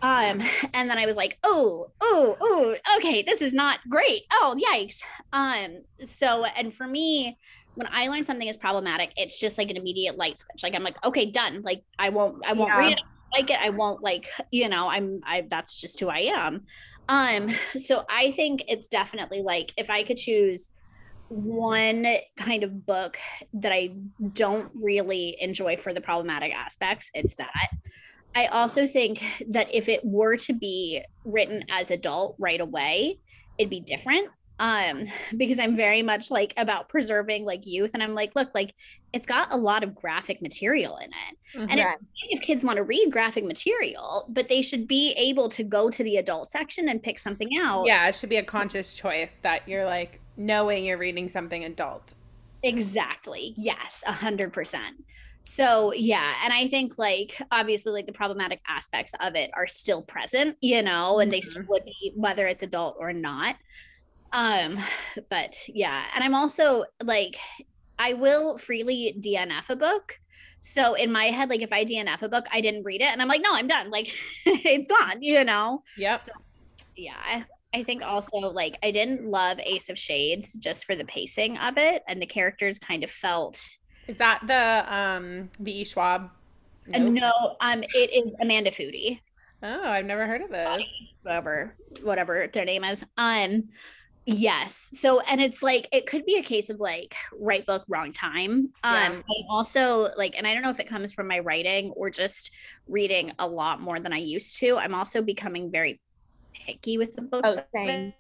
Um, and then I was like, oh, oh, oh, okay, this is not great. Oh, yikes. Um, so and for me, when I learn something is problematic, it's just like an immediate light switch. Like I'm like, okay, done. Like I won't, I won't Yeah. read it, like it. I won't like, you know, I'm, I. That's just who I am. Um, so I think it's definitely like if I could choose one kind of book that I don't really enjoy for the problematic aspects, it's that. I also think that if it were to be written as adult right away, it'd be different. Um, because I'm very much like about preserving like youth, and I'm like, look, like it's got a lot of graphic material in it. Mhm. And it- If kids want to read graphic material, but they should be able to go to the adult section and pick something out. yeah, it should be a conscious choice that you're like knowing you're reading something adult. Exactly. Yes, a hundred percent. So yeah, and I think like obviously like the problematic aspects of it are still present, you know, and they still would be whether it's adult or not. Um, but yeah, and I'm also like I will freely DNF a book. So in my head, like if I DNF a book, I didn't read it, and I'm like, no, I'm done. Like [LAUGHS] it's gone, you know. Yep. Yeah, I, think also like I didn't love Ace of Shades just for the pacing of it, and the characters kind of felt. Is that the um V.E. Schwab? Uh, no, um, it is Amanda Foody, Oh, I've never heard of this. whatever, whatever their name is. Um, yes. So, and it's like it could be a case of like right book, wrong time. Um, Yeah. I also like, and I don't know if it comes from my writing or just reading a lot more than I used to. I'm also becoming very picky with the books Oh, that.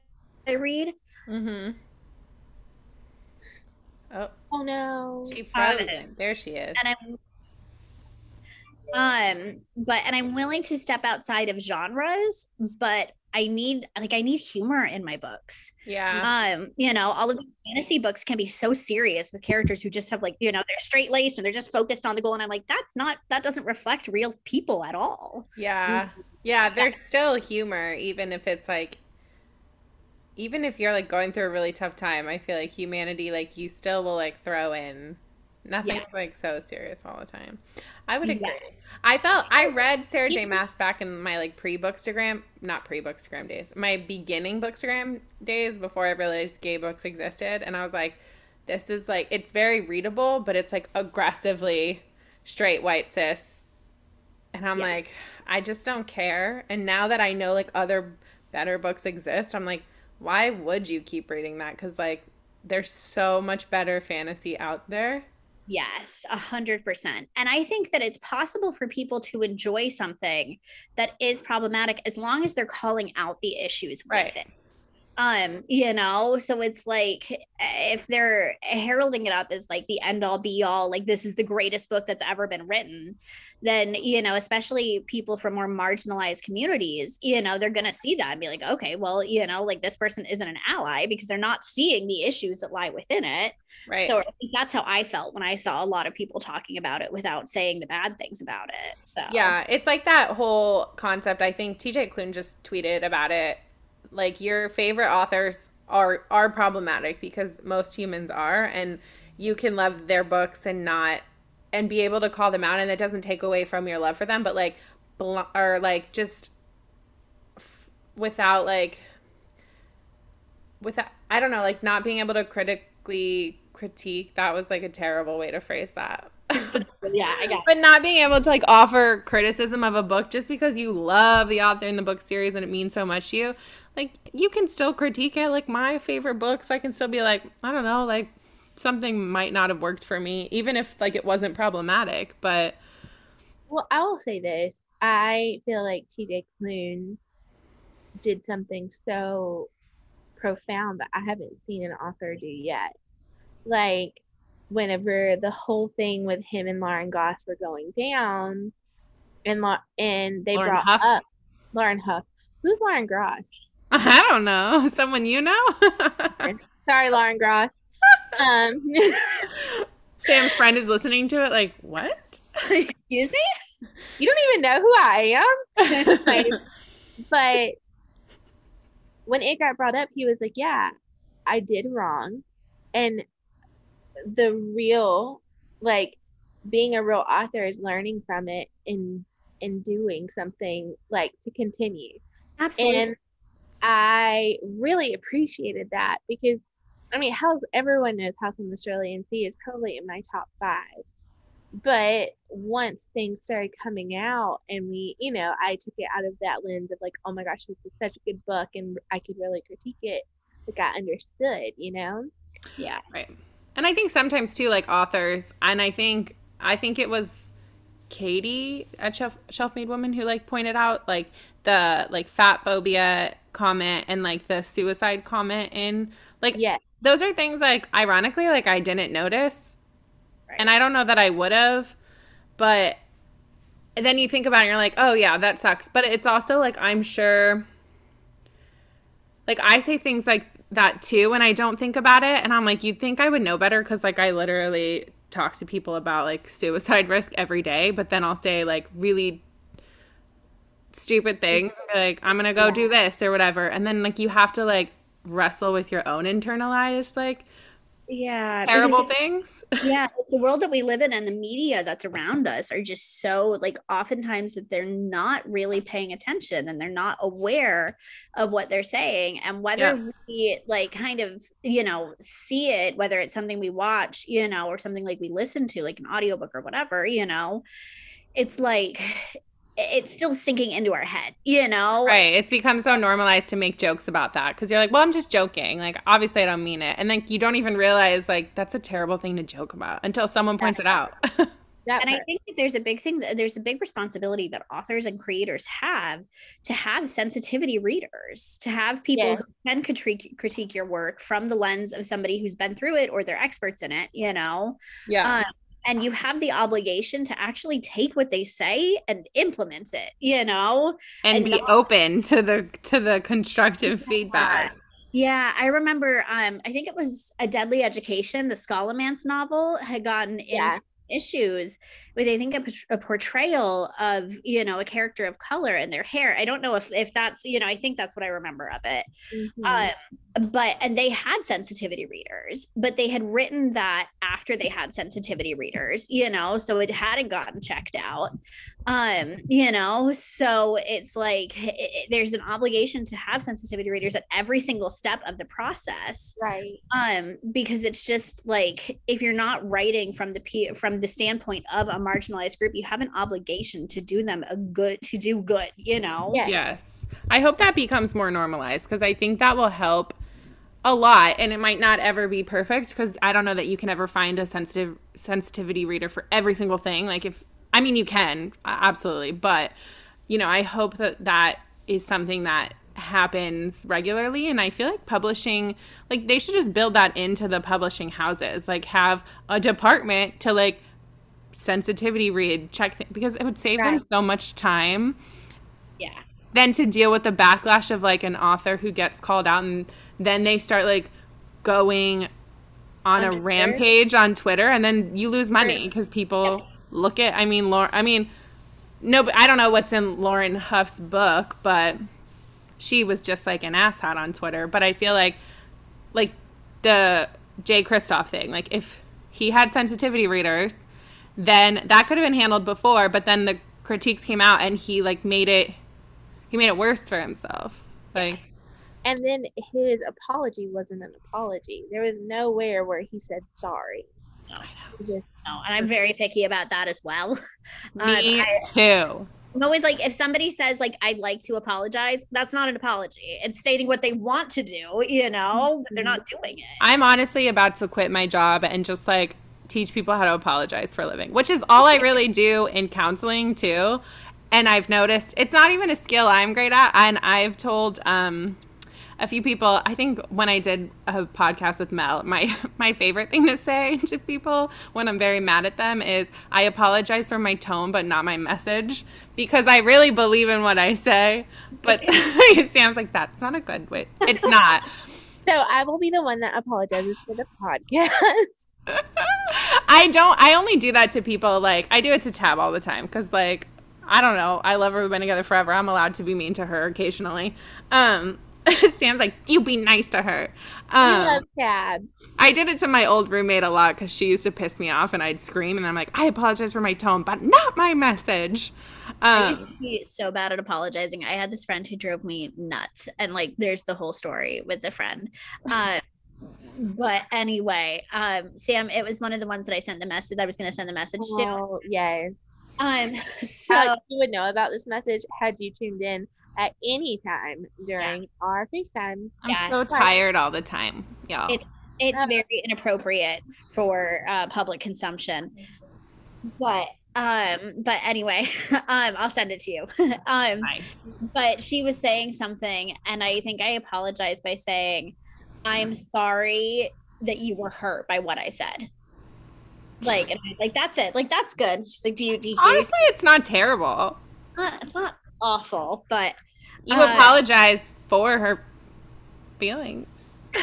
I read. Mm-hmm. Oh, Oh no. she Um, frozen. there she is. and I'm um but and I'm willing to step outside of genres but I need like I need humor in my books. yeah. Um you know all of these fantasy books can be so serious with characters who just have like you know they're straight laced and they're just focused on the goal and I'm like that's not that doesn't reflect real people at all. Yeah. Yeah, there's still humor, even if it's like, even if you're like going through a really tough time, I feel like humanity, like, you still will like throw in. Nothing's Yeah. like so serious all the time. I would Yeah. agree. I felt, I read Sarah J. Maas back in my like pre bookstagram, not pre bookstagram days, my beginning bookstagram days before I realized gay books existed. And I was like, this is like, it's very readable, but it's like aggressively straight white cis and I'm Yeah. like, I just don't care. And now that I know like other better books exist, I'm like, why would you keep reading that? Because like, there's so much better fantasy out there. Yes, a hundred percent. And I think that it's possible for people to enjoy something that is problematic as long as they're calling out the issues with Right. it. Um, you know, so it's like eh, if they're heralding it up as like the end all be all, like this is the greatest book that's ever been written, then you know, especially people from more marginalized communities, you know, they're gonna see that and be like, okay, well, you know, like this person isn't an ally because they're not seeing the issues that lie within it. Right. So that's how I felt when I saw a lot of people talking about it without saying the bad things about it. So Yeah, it's like that whole concept. I think TJ Klune just tweeted about it. Like your favorite authors are are problematic because most humans are, and you can love their books and not and be able to call them out, and that doesn't take away from your love for them. But like, bl- or like just f- without like without I don't know, like not being able to critically critique. That was like a terrible way to phrase that. [LAUGHS] yeah, I got But not being able to like offer criticism of a book just because you love the author in the book series and it means so much to you, like you can still critique it. Like my favorite books, I can still be like, I don't know, like something might not have worked for me, even if like it wasn't problematic. But Well, I will say this. I feel like TJ Klune did something so profound that I haven't seen an author do yet. Like whenever the whole thing with him and Lauren Goss were going down, and La- and they Lauren brought Hough? up Lauren Hough. Who's Lauren Gross? [LAUGHS] I don't know. [LAUGHS] Someone you know? Sorry, Lauren Gross. [LAUGHS] Um, Sam's friend is listening to it like, what? Excuse me? you don't even know who I am. Like, but when it got brought up, he was like, "Yeah, I did wrong," and the real, like, being a real author is learning from it and and doing something like to continue. Absolutely. And I really appreciated that because I mean, House everyone knows House on the Cerulean Sea is probably in my top five. But once things started coming out and we, you know, I took it out of that lens of like, oh my gosh, this is such a good book and I could really critique it. Like I understood, you know? yeah. Right. And I think sometimes too, like authors, and I think I think it was Katie at Shelf Made Woman who like pointed out like the like fat phobia comment and like the suicide comment in like Yes. those are things like ironically like I didn't notice. Right. And I don't know that I would have, but then you think about it, you're like, oh yeah, that sucks. But it's also like I'm sure like I say things like that too and I don't think about it and I'm like you'd think I would know better cuz like I literally talk to people about like suicide risk every day but then I'll say like really stupid things mm-hmm. like I'm to go Yeah. do this or whatever and then like you have to like wrestle with your own internalized like Yeah. because terrible things. [LAUGHS] yeah the world that we live in and the media that's around us are just so like oftentimes that they're not really paying attention and they're not aware of what they're saying and whether Yeah. we like kind of you know see it whether it's something we watch you know or something like we listen to like an audiobook or whatever you know it's like it's still sinking into our head you know Right. It's become so normalized to make jokes about that because you're like, well, I'm just joking. Like, obviously, I don't mean it. And then you don't even realize, like, that's a terrible thing to joke about until someone points it out. [LAUGHS] That and I think that there's a big thing that there's a big responsibility that authors and creators have to have sensitivity readers, to have people Yeah. who can critique critique your work from the lens of somebody who's been through it or they're experts in it, you know. yeah. Um, and you have the obligation to actually take what they say and implement it, you know. and, and be not- open to the to the constructive [LAUGHS] feedback. Yeah, I remember. Um, I think it was a Deadly Education, the Scholomance novel, had gotten Yeah. into issues with I think a, a portrayal of you know a character of color and their hair. I don't know if if that's you know I think that's what I remember of it. Mhm. Um, but and they had sensitivity readers, but they had written that after they had sensitivity readers, you know, so it hadn't gotten checked out. Um, you know, so it's like it, it- there's an obligation to have sensitivity readers at every single step of the process. right. Um, because it's just like if you're not writing from the P from the standpoint of a marginalized group, you have an obligation to do them a good to do good, you know. Yeah. Yes. I hope that becomes more normalized because I think that will help a lot and it might not ever be perfect because I don't know that you can ever find a sensitive sensitivity reader for every single thing. Like if I mean you can absolutely, but you know, I hope that that is something that happens regularly and I feel like publishing like they should just build that into the publishing houses. Like have a department to like sensitivity read check th- because it would save them so much time Yeah. then to deal with the backlash of like an author who gets called out and then they start like going on On a Twitter? rampage on Twitter and then you lose money Right. because people look at I mean Lauren I mean no but I don't know what's in Lauren Hough's book but she was just like an asshat on Twitter but I feel like like the Jay Kristoff thing like if he had sensitivity readers then that could have been handled before but then the critiques came out and he like made it he made it worse for himself like And then his apology wasn't an apology. There was nowhere where he said sorry. No. He just- No, and I'm very picky about that as well. [LAUGHS] Um, me I- too I'm always like, if somebody says like I'd like to apologize, that's not an apology. It's stating what they want to do, you know, but they're not doing it. i'm honestly about to quit my job and just like teach people how to apologize for a living which is all i really do in counseling too and i've noticed it's not even a skill i'm great at and i've told um a few people. I think when I did a podcast with Mel, my [LAUGHS] my favorite thing to say [LAUGHS] to people when I'm very mad at them is, "I apologize for my tone, but not my message," because I really believe in what I say. But [LAUGHS] Sam's like, "That's not a good way." It's not. So I will be the one that apologizes for the podcast. I don't. I only do that to people. Like I do it to Tab all the time because, like, I don't know. I love her. We've been together forever. I'm allowed to be mean to her occasionally. Um, [LAUGHS] Sam's like, you be nice to her. I Um, love tabs. I did it to my old roommate a lot because she used to piss me off, and I'd scream, and I'm like, I apologize for my tone, but not my message. I used Um, to be so bad at apologizing. I had this friend who drove me nuts, and like, there's the whole story with the friend. Uh, [LAUGHS] but anyway, um, Sam, it was one of the ones that I sent the message. I was going to send the message to. Oh, yes. Um, [LAUGHS] so How you would know about this message had you tuned in at any time during our FaceTime. I'm Yeah. so tired all the time, y'all. it's it's Uh, very inappropriate for uh, public consumption. But um, but anyway, [LAUGHS] um, I'll send it to you. um, nice. but she was saying something and i think i apologized by saying i'm sorry that you were hurt by what i said. Like and I, like that's it. Like that's good. She's like do you, do you Honestly, it's not terrible. it's not, it's not awful but You Uh, apologize for her feelings. [LAUGHS]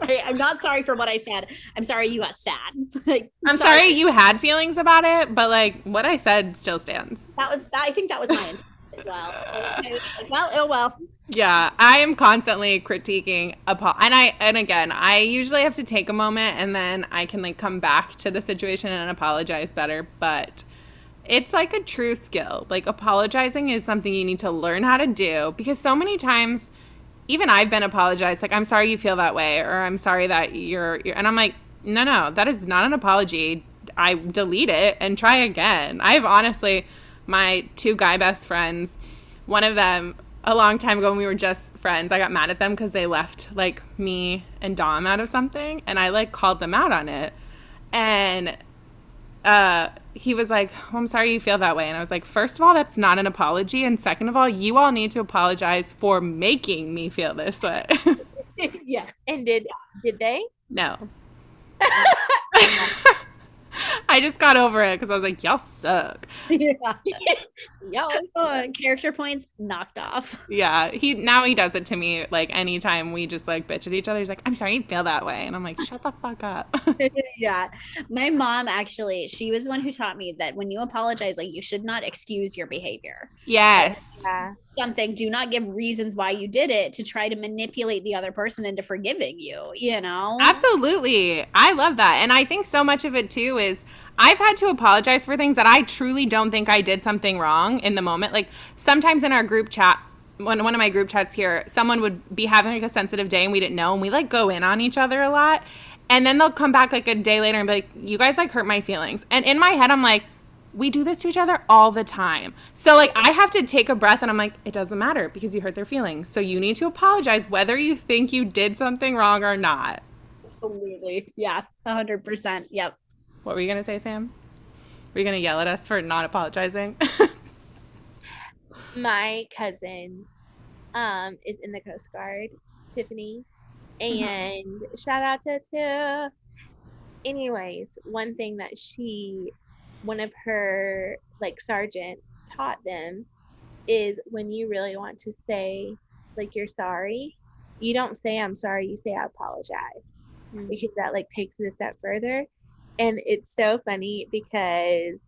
I, i'm not sorry for what i said. I'm sorry you got sad. [LAUGHS] Like I'm sorry you had feelings about it, but like what I said still stands. that was i think that was my intent as well. [SIGHS] I was like, well oh well Yeah, I am constantly critiquing apo- and I and again, I usually have to take a moment and then I can like come back to the situation and apologize better, but it's like a true skill. Like apologizing is something you need to learn how to do because so many times even I've been apologized like I'm sorry you feel that way or I'm sorry that you're, you're and I'm like no no that is not an apology. I delete it and try again. I've honestly my two guy best friends one of them a long time ago when we were just friends i got mad at them because they left like me and dom out of something and i like called them out on it. And uh he was like oh, i'm sorry you feel that way. And i was like first of all that's not an apology and second of all you all need to apologize for making me feel this way. [LAUGHS] [LAUGHS] Yeah. And did did they? no. [LAUGHS] I just got over it because i was like y'all suck. Yeah Y'all. [LAUGHS] Oh, character points knocked off [LAUGHS] yeah he now he does it to me like anytime we just like bitch at each other he's like i'm sorry you feel that way and i'm like shut the fuck up [LAUGHS] yeah. My mom actually, she was the one who taught me that when you apologize, like you should not excuse your behavior. yes Yeah. Something, do not give reasons why you did it to try to manipulate the other person into forgiving you, you know? Absolutely. I love that. And I think so much of it too is I've had to apologize for things that I truly don't think I did something wrong in the moment. Like sometimes in our group chat, one, one of my group chats here, someone would be having like a sensitive day and we didn't know and we like go in on each other a lot. And then they'll come back like a day later and be like, you guys like hurt my feelings. And in my head, I'm like, we do this to each other all the time. So like I have to take a breath and I'm like, it doesn't matter because you hurt their feelings. So you need to apologize whether you think you did something wrong or not. Absolutely. Yeah. hundred percent. Yep. What were you gonna say, Sam? Were you gonna yell at us for not apologizing? [LAUGHS] my cousin um is in the Coast Guard, Tiffany. And shout out to Tiff. Anyways, one thing that she one of her like sergeants taught them is when you really want to say like you're sorry, you don't say I'm sorry, you say I apologize. Mm. Because that like takes it a step further. And it's so funny because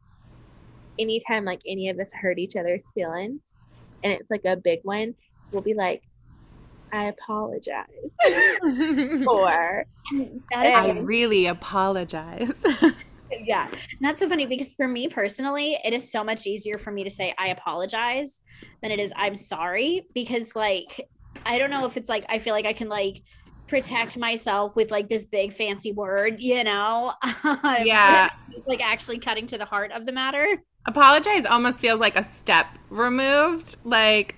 anytime like any of us hurt each other's feelings and it's like a big one, we'll be like, I apologize. [LAUGHS] or That is I really apologize. [LAUGHS] yeah and that's so funny because for me personally it is so much easier for me to say i apologize than it is i'm sorry because like i don't know if it's like i feel like i can like protect myself with like this big fancy word you know [LAUGHS] Yeah. it's like actually cutting to the heart of the matter apologize almost feels like a step removed. Like,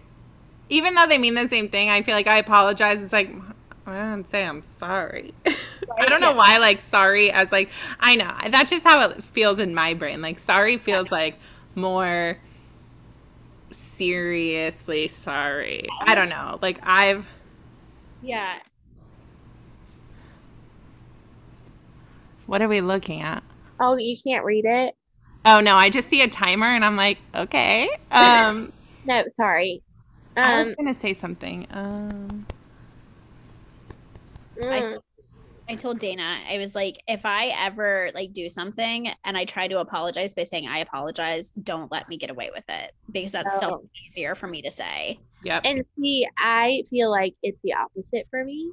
even though they mean the same thing, I feel like I apologize. It's like, I don't say I'm sorry. [LAUGHS] I don't know why, like, sorry as like, I know. That's just how it feels in my brain. Like, sorry feels like more seriously sorry. I don't know. Like, I've, Yeah. What are we looking at? Oh, you can't read it? Oh no, I just see a timer and I'm like, okay. Um [LAUGHS] No, sorry. I was Um, gonna say something. Um mm, I told Dana, I was like, if I ever like do something and I try to apologize by saying I apologize, don't let me get away with it because that's so Oh. much easier for me to say. Yep. and see, I feel like it's the opposite for me.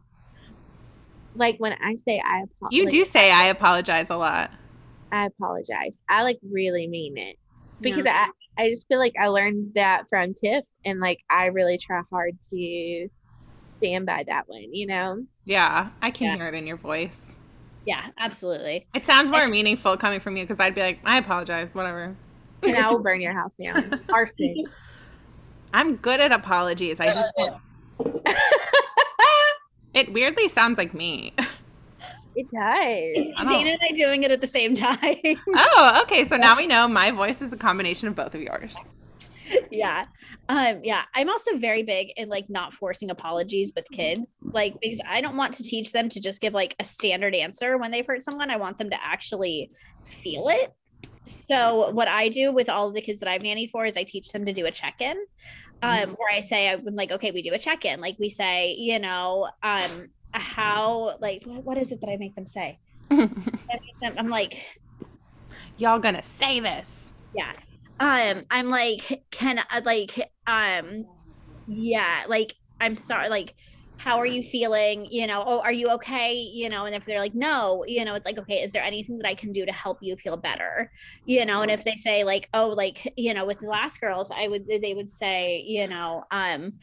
Like when I say I apologize, You do say I apologize a lot. I apologize. I like really mean it because Yeah. I I just feel like I learned that from Tiff, and like I really try hard to stand by that one. You know. Yeah, I can Yeah. hear it in your voice. Yeah, absolutely. It sounds more meaningful coming from you because I'd be like, I apologize, whatever. and I will burn [LAUGHS] your house down. Arson. I'm good at apologies. I just [LAUGHS] it weirdly sounds like me. It does. I don't- Dana and I doing it at the same [LAUGHS] time. Oh, okay. So now we know my voice is a combination of both of yours. yeah. Um, yeah. I'm also very big in like not forcing apologies with kids. Like because I don't want to teach them to just give like a standard answer when they've hurt someone. I want them to actually feel it. So what I do with all of the kids that I've nannied for is I teach them to do a check-in. Um, where I say I'm like, okay, we do a check-in. Like we say, you know, um, how like what what is it that I make them say? [LAUGHS] i'm like, Y'all gonna say this. yeah um i'm like can i like um yeah like i'm sorry like how are you feeling you know oh are you okay you know and if they're like no you know it's like okay is there anything that i can do to help you feel better you know and if they say like oh like you know with the last girls i would they would say you know um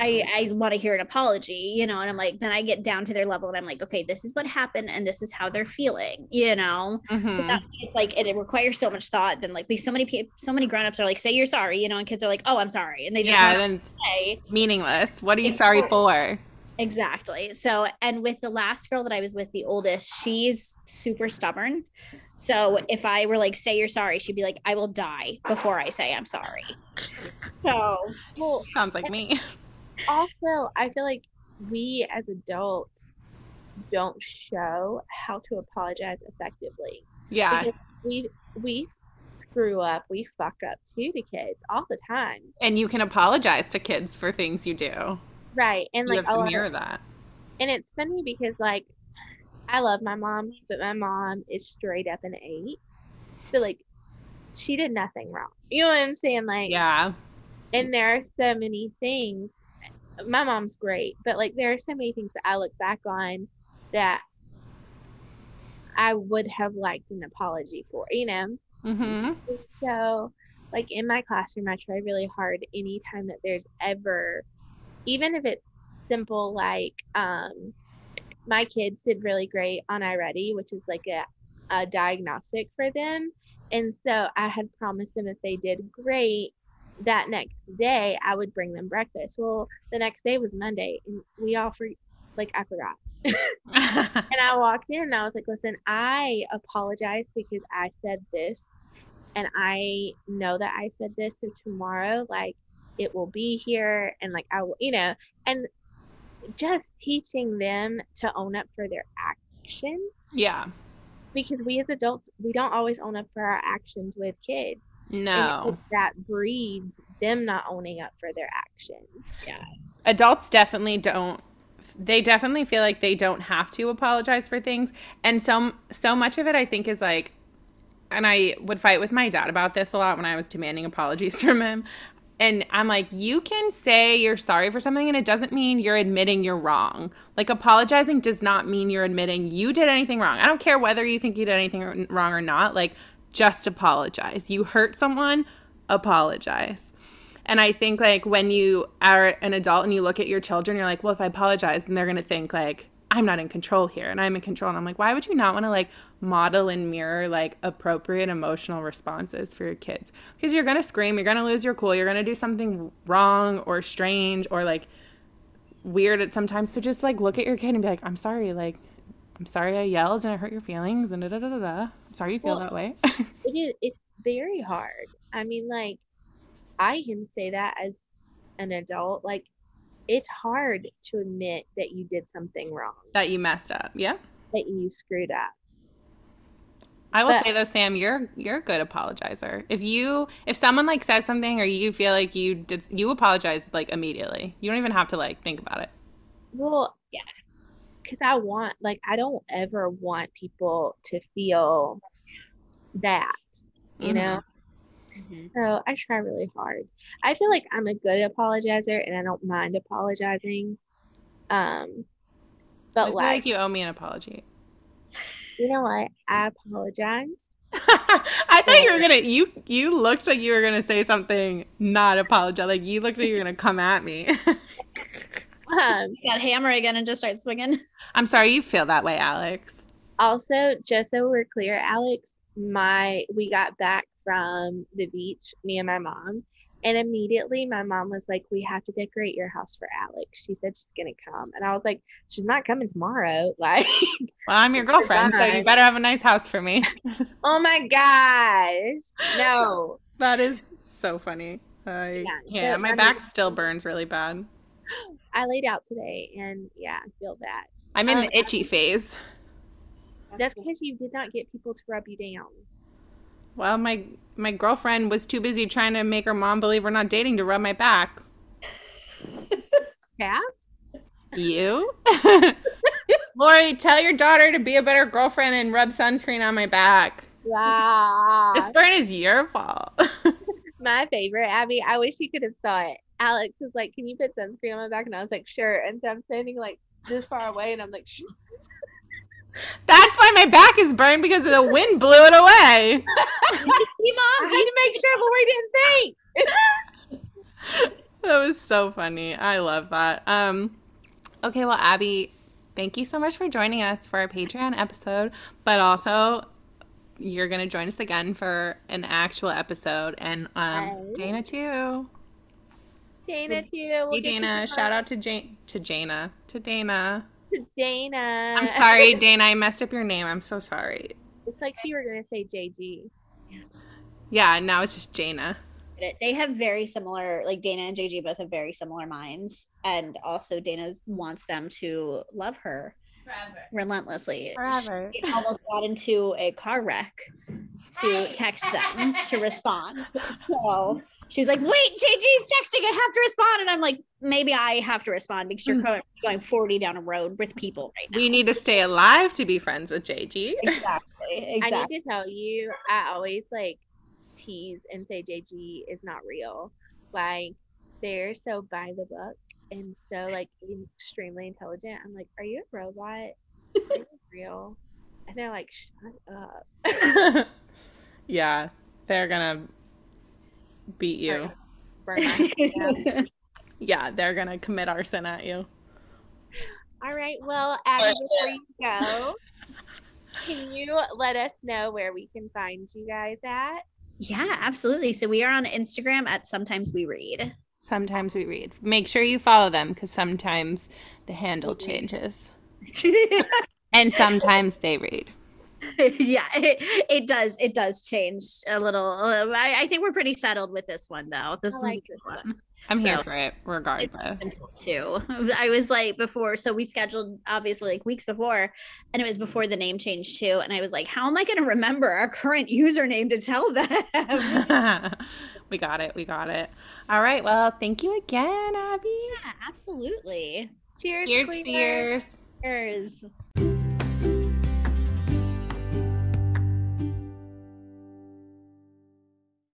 I, I want to hear an apology, you know, and I'm like, then I get down to their level and I'm like, okay, this is what happened and this is how they're feeling, you know. So Mhm. that it's like it, it requires so much thought. Then like so many people, so many grown-ups are like, say you're sorry, you know, and kids are like, oh, I'm sorry, and they just Yeah, then say meaningless. What are you sorry for? Exactly. So and with the last girl that I was with, the oldest, she's super stubborn. So if I were like, say you're sorry, she'd be like, I will die before I say I'm sorry. So Well, Sounds like me. also, I feel like we as adults don't show how to apologize effectively. Yeah. Because we we screw up, we fuck up too to kids all the time. And you can apologize to kids for things you do. Right. And You like have a to mirror that. and it's funny because like I love my mom, but my mom is straight up an eight. So like she did nothing wrong. You know what I'm saying? Like Yeah. and there are so many things my mom's great but like there are so many things that i look back on that i would have liked an apology for you know Mm-hmm. so like in my classroom i try really hard anytime that there's ever even if it's simple like um my kids did really great on iReady, which is like a, a diagnostic for them. And so I had promised them if they did great that next day, I would bring them breakfast. Well, the next day was Monday, and we all for like I forgot. [LAUGHS] And I walked in and I was like, listen, I apologize because I said this and I know that I said this. So tomorrow, like, it will be here and like I will, you know, and just teaching them to own up for their actions yeah. because we as adults, we don't always own up for our actions with kids. No. that breeds them not owning up for their actions. Yeah. Adults definitely don't they definitely feel like they don't have to apologize for things and so so much of it i think is like and i would fight with my dad about this a lot when i was demanding apologies [LAUGHS] from him and i'm like you can say you're sorry for something and it doesn't mean you're admitting you're wrong. Like apologizing does not mean you're admitting you did anything wrong. I don't care whether you think you did anything wrong or not. Like just apologize. You hurt someone apologize. And I think like when you are an adult and you look at your children, you're like, well, if I apologize, then they're gonna think like I'm not in control here, and I'm in control. And I'm like, why would you not want to like model and mirror like appropriate emotional responses for your kids? Because you're gonna scream, you're gonna lose your cool, you're gonna do something wrong or strange or like weird at sometimes. So just like look at your kid and be like, I'm sorry, like I'm sorry I yelled and I hurt your feelings and da da da da. da. I'm sorry you feel Well, that way. It is it's very hard. I mean, like I can say that as an adult, like it's hard to admit that you did something wrong, That you messed up. Yeah. that you screwed up. I will But- say though, Sam, you're you're a good apologizer. If you if someone like says something or you feel like you did you apologize like immediately. You don't even have to like think about it. Well, yeah, because I want, like, I don't ever want people to feel that, you Mhm. know? Mhm. So I try really hard. I feel like I'm a good apologizer and I don't mind apologizing. Um, I but feel like, like you owe me an apology. you know what? I apologize. [LAUGHS] I thought you were gonna you you looked like you were gonna say something not apologize. Like you looked like you were gonna come at me. [LAUGHS] Um, Got hammer again and just start swinging. I'm sorry you feel that way, Alex. also, just so we're clear, Alex, my we got back from the beach, me and my mom, and immediately my mom was like, "We have to decorate your house for Alex." She said she's gonna come, and I was like, "She's not coming tomorrow." [LAUGHS] Like, Well, I'm your girlfriend, so you better have a nice house for me. [LAUGHS] oh my gosh, no. [LAUGHS] that is so funny. I Yeah, yeah, so, my I mean- back still burns really bad. [GASPS] I laid out today, and yeah, I feel that. I'm in Um, the itchy phase. That's because you did not get people to rub you down. Well, my my girlfriend was too busy trying to make her mom believe we're not dating to rub my back. [LAUGHS] Cat? You? [LAUGHS] Lori, tell your daughter to be a better girlfriend and rub sunscreen on my back. Wow. This burn is your fault. [LAUGHS] my favorite, Abby. I wish you could have saw it. Alex was like, "Can you put sunscreen on my back?" And I was like, "Sure." And so I'm standing like this far away, and I'm like, Shh. That's why my back is burned because the wind blew it away. See, "I mom, had to make sure Lori didn't think." [LAUGHS] That was so funny. I love that. Um okay, well Abby, thank you so much for joining us for our Patreon episode, but also you're going to join us again for an actual episode and um Dana too. Dana too. We'll Hey Dana, shout out to Jane to Jana. To Dana. To Dana. I'm sorry, Dana, I messed up your name. I'm so sorry. It's like you were gonna say JG. Yeah, and now it's just Jana. They have very similar, like Dana and JG both have very similar minds. And also, Dana wants them to love her Forever. relentlessly. Forever. She [LAUGHS] almost got into a car wreck to text them to respond. So she's like, wait, JG's texting. I have to respond. And I'm like, maybe I have to respond because you're mm. going, going 40 down a road with people right now. We need to stay alive to be friends with JG. Exactly. [LAUGHS] I need to tell you, I always like tease and say JG is not real. Like they're so by the book and so like extremely intelligent. I'm like, are you a robot? Are you [LAUGHS] real? And they're like, shut up. [LAUGHS] yeah, they're gonna beat you. Burn my hand. [LAUGHS] Yeah, they're gonna commit arson at you. All right. Well, Abby, before you go, can you let us know where we can find you guys at? yeah, absolutely. So we are on Instagram at Sometimes We Read. Sometimes we read. Make sure you follow them because sometimes the handle changes, [LAUGHS] and sometimes they read. [LAUGHS] yeah, it, it does. It does change a little. I, I think we're pretty settled with this one, though. This I one's like a good this one. I'm here So- for it, regardless. too. [LAUGHS] I was like before, so we scheduled obviously like weeks before, and it was before the name change too. And I was like, how am I going to remember our current username to tell them? [LAUGHS] we got it. We got it. All right. Well, thank you again, Abby. yeah, absolutely. Cheers, Cheers, Queer. Spears. Cheers.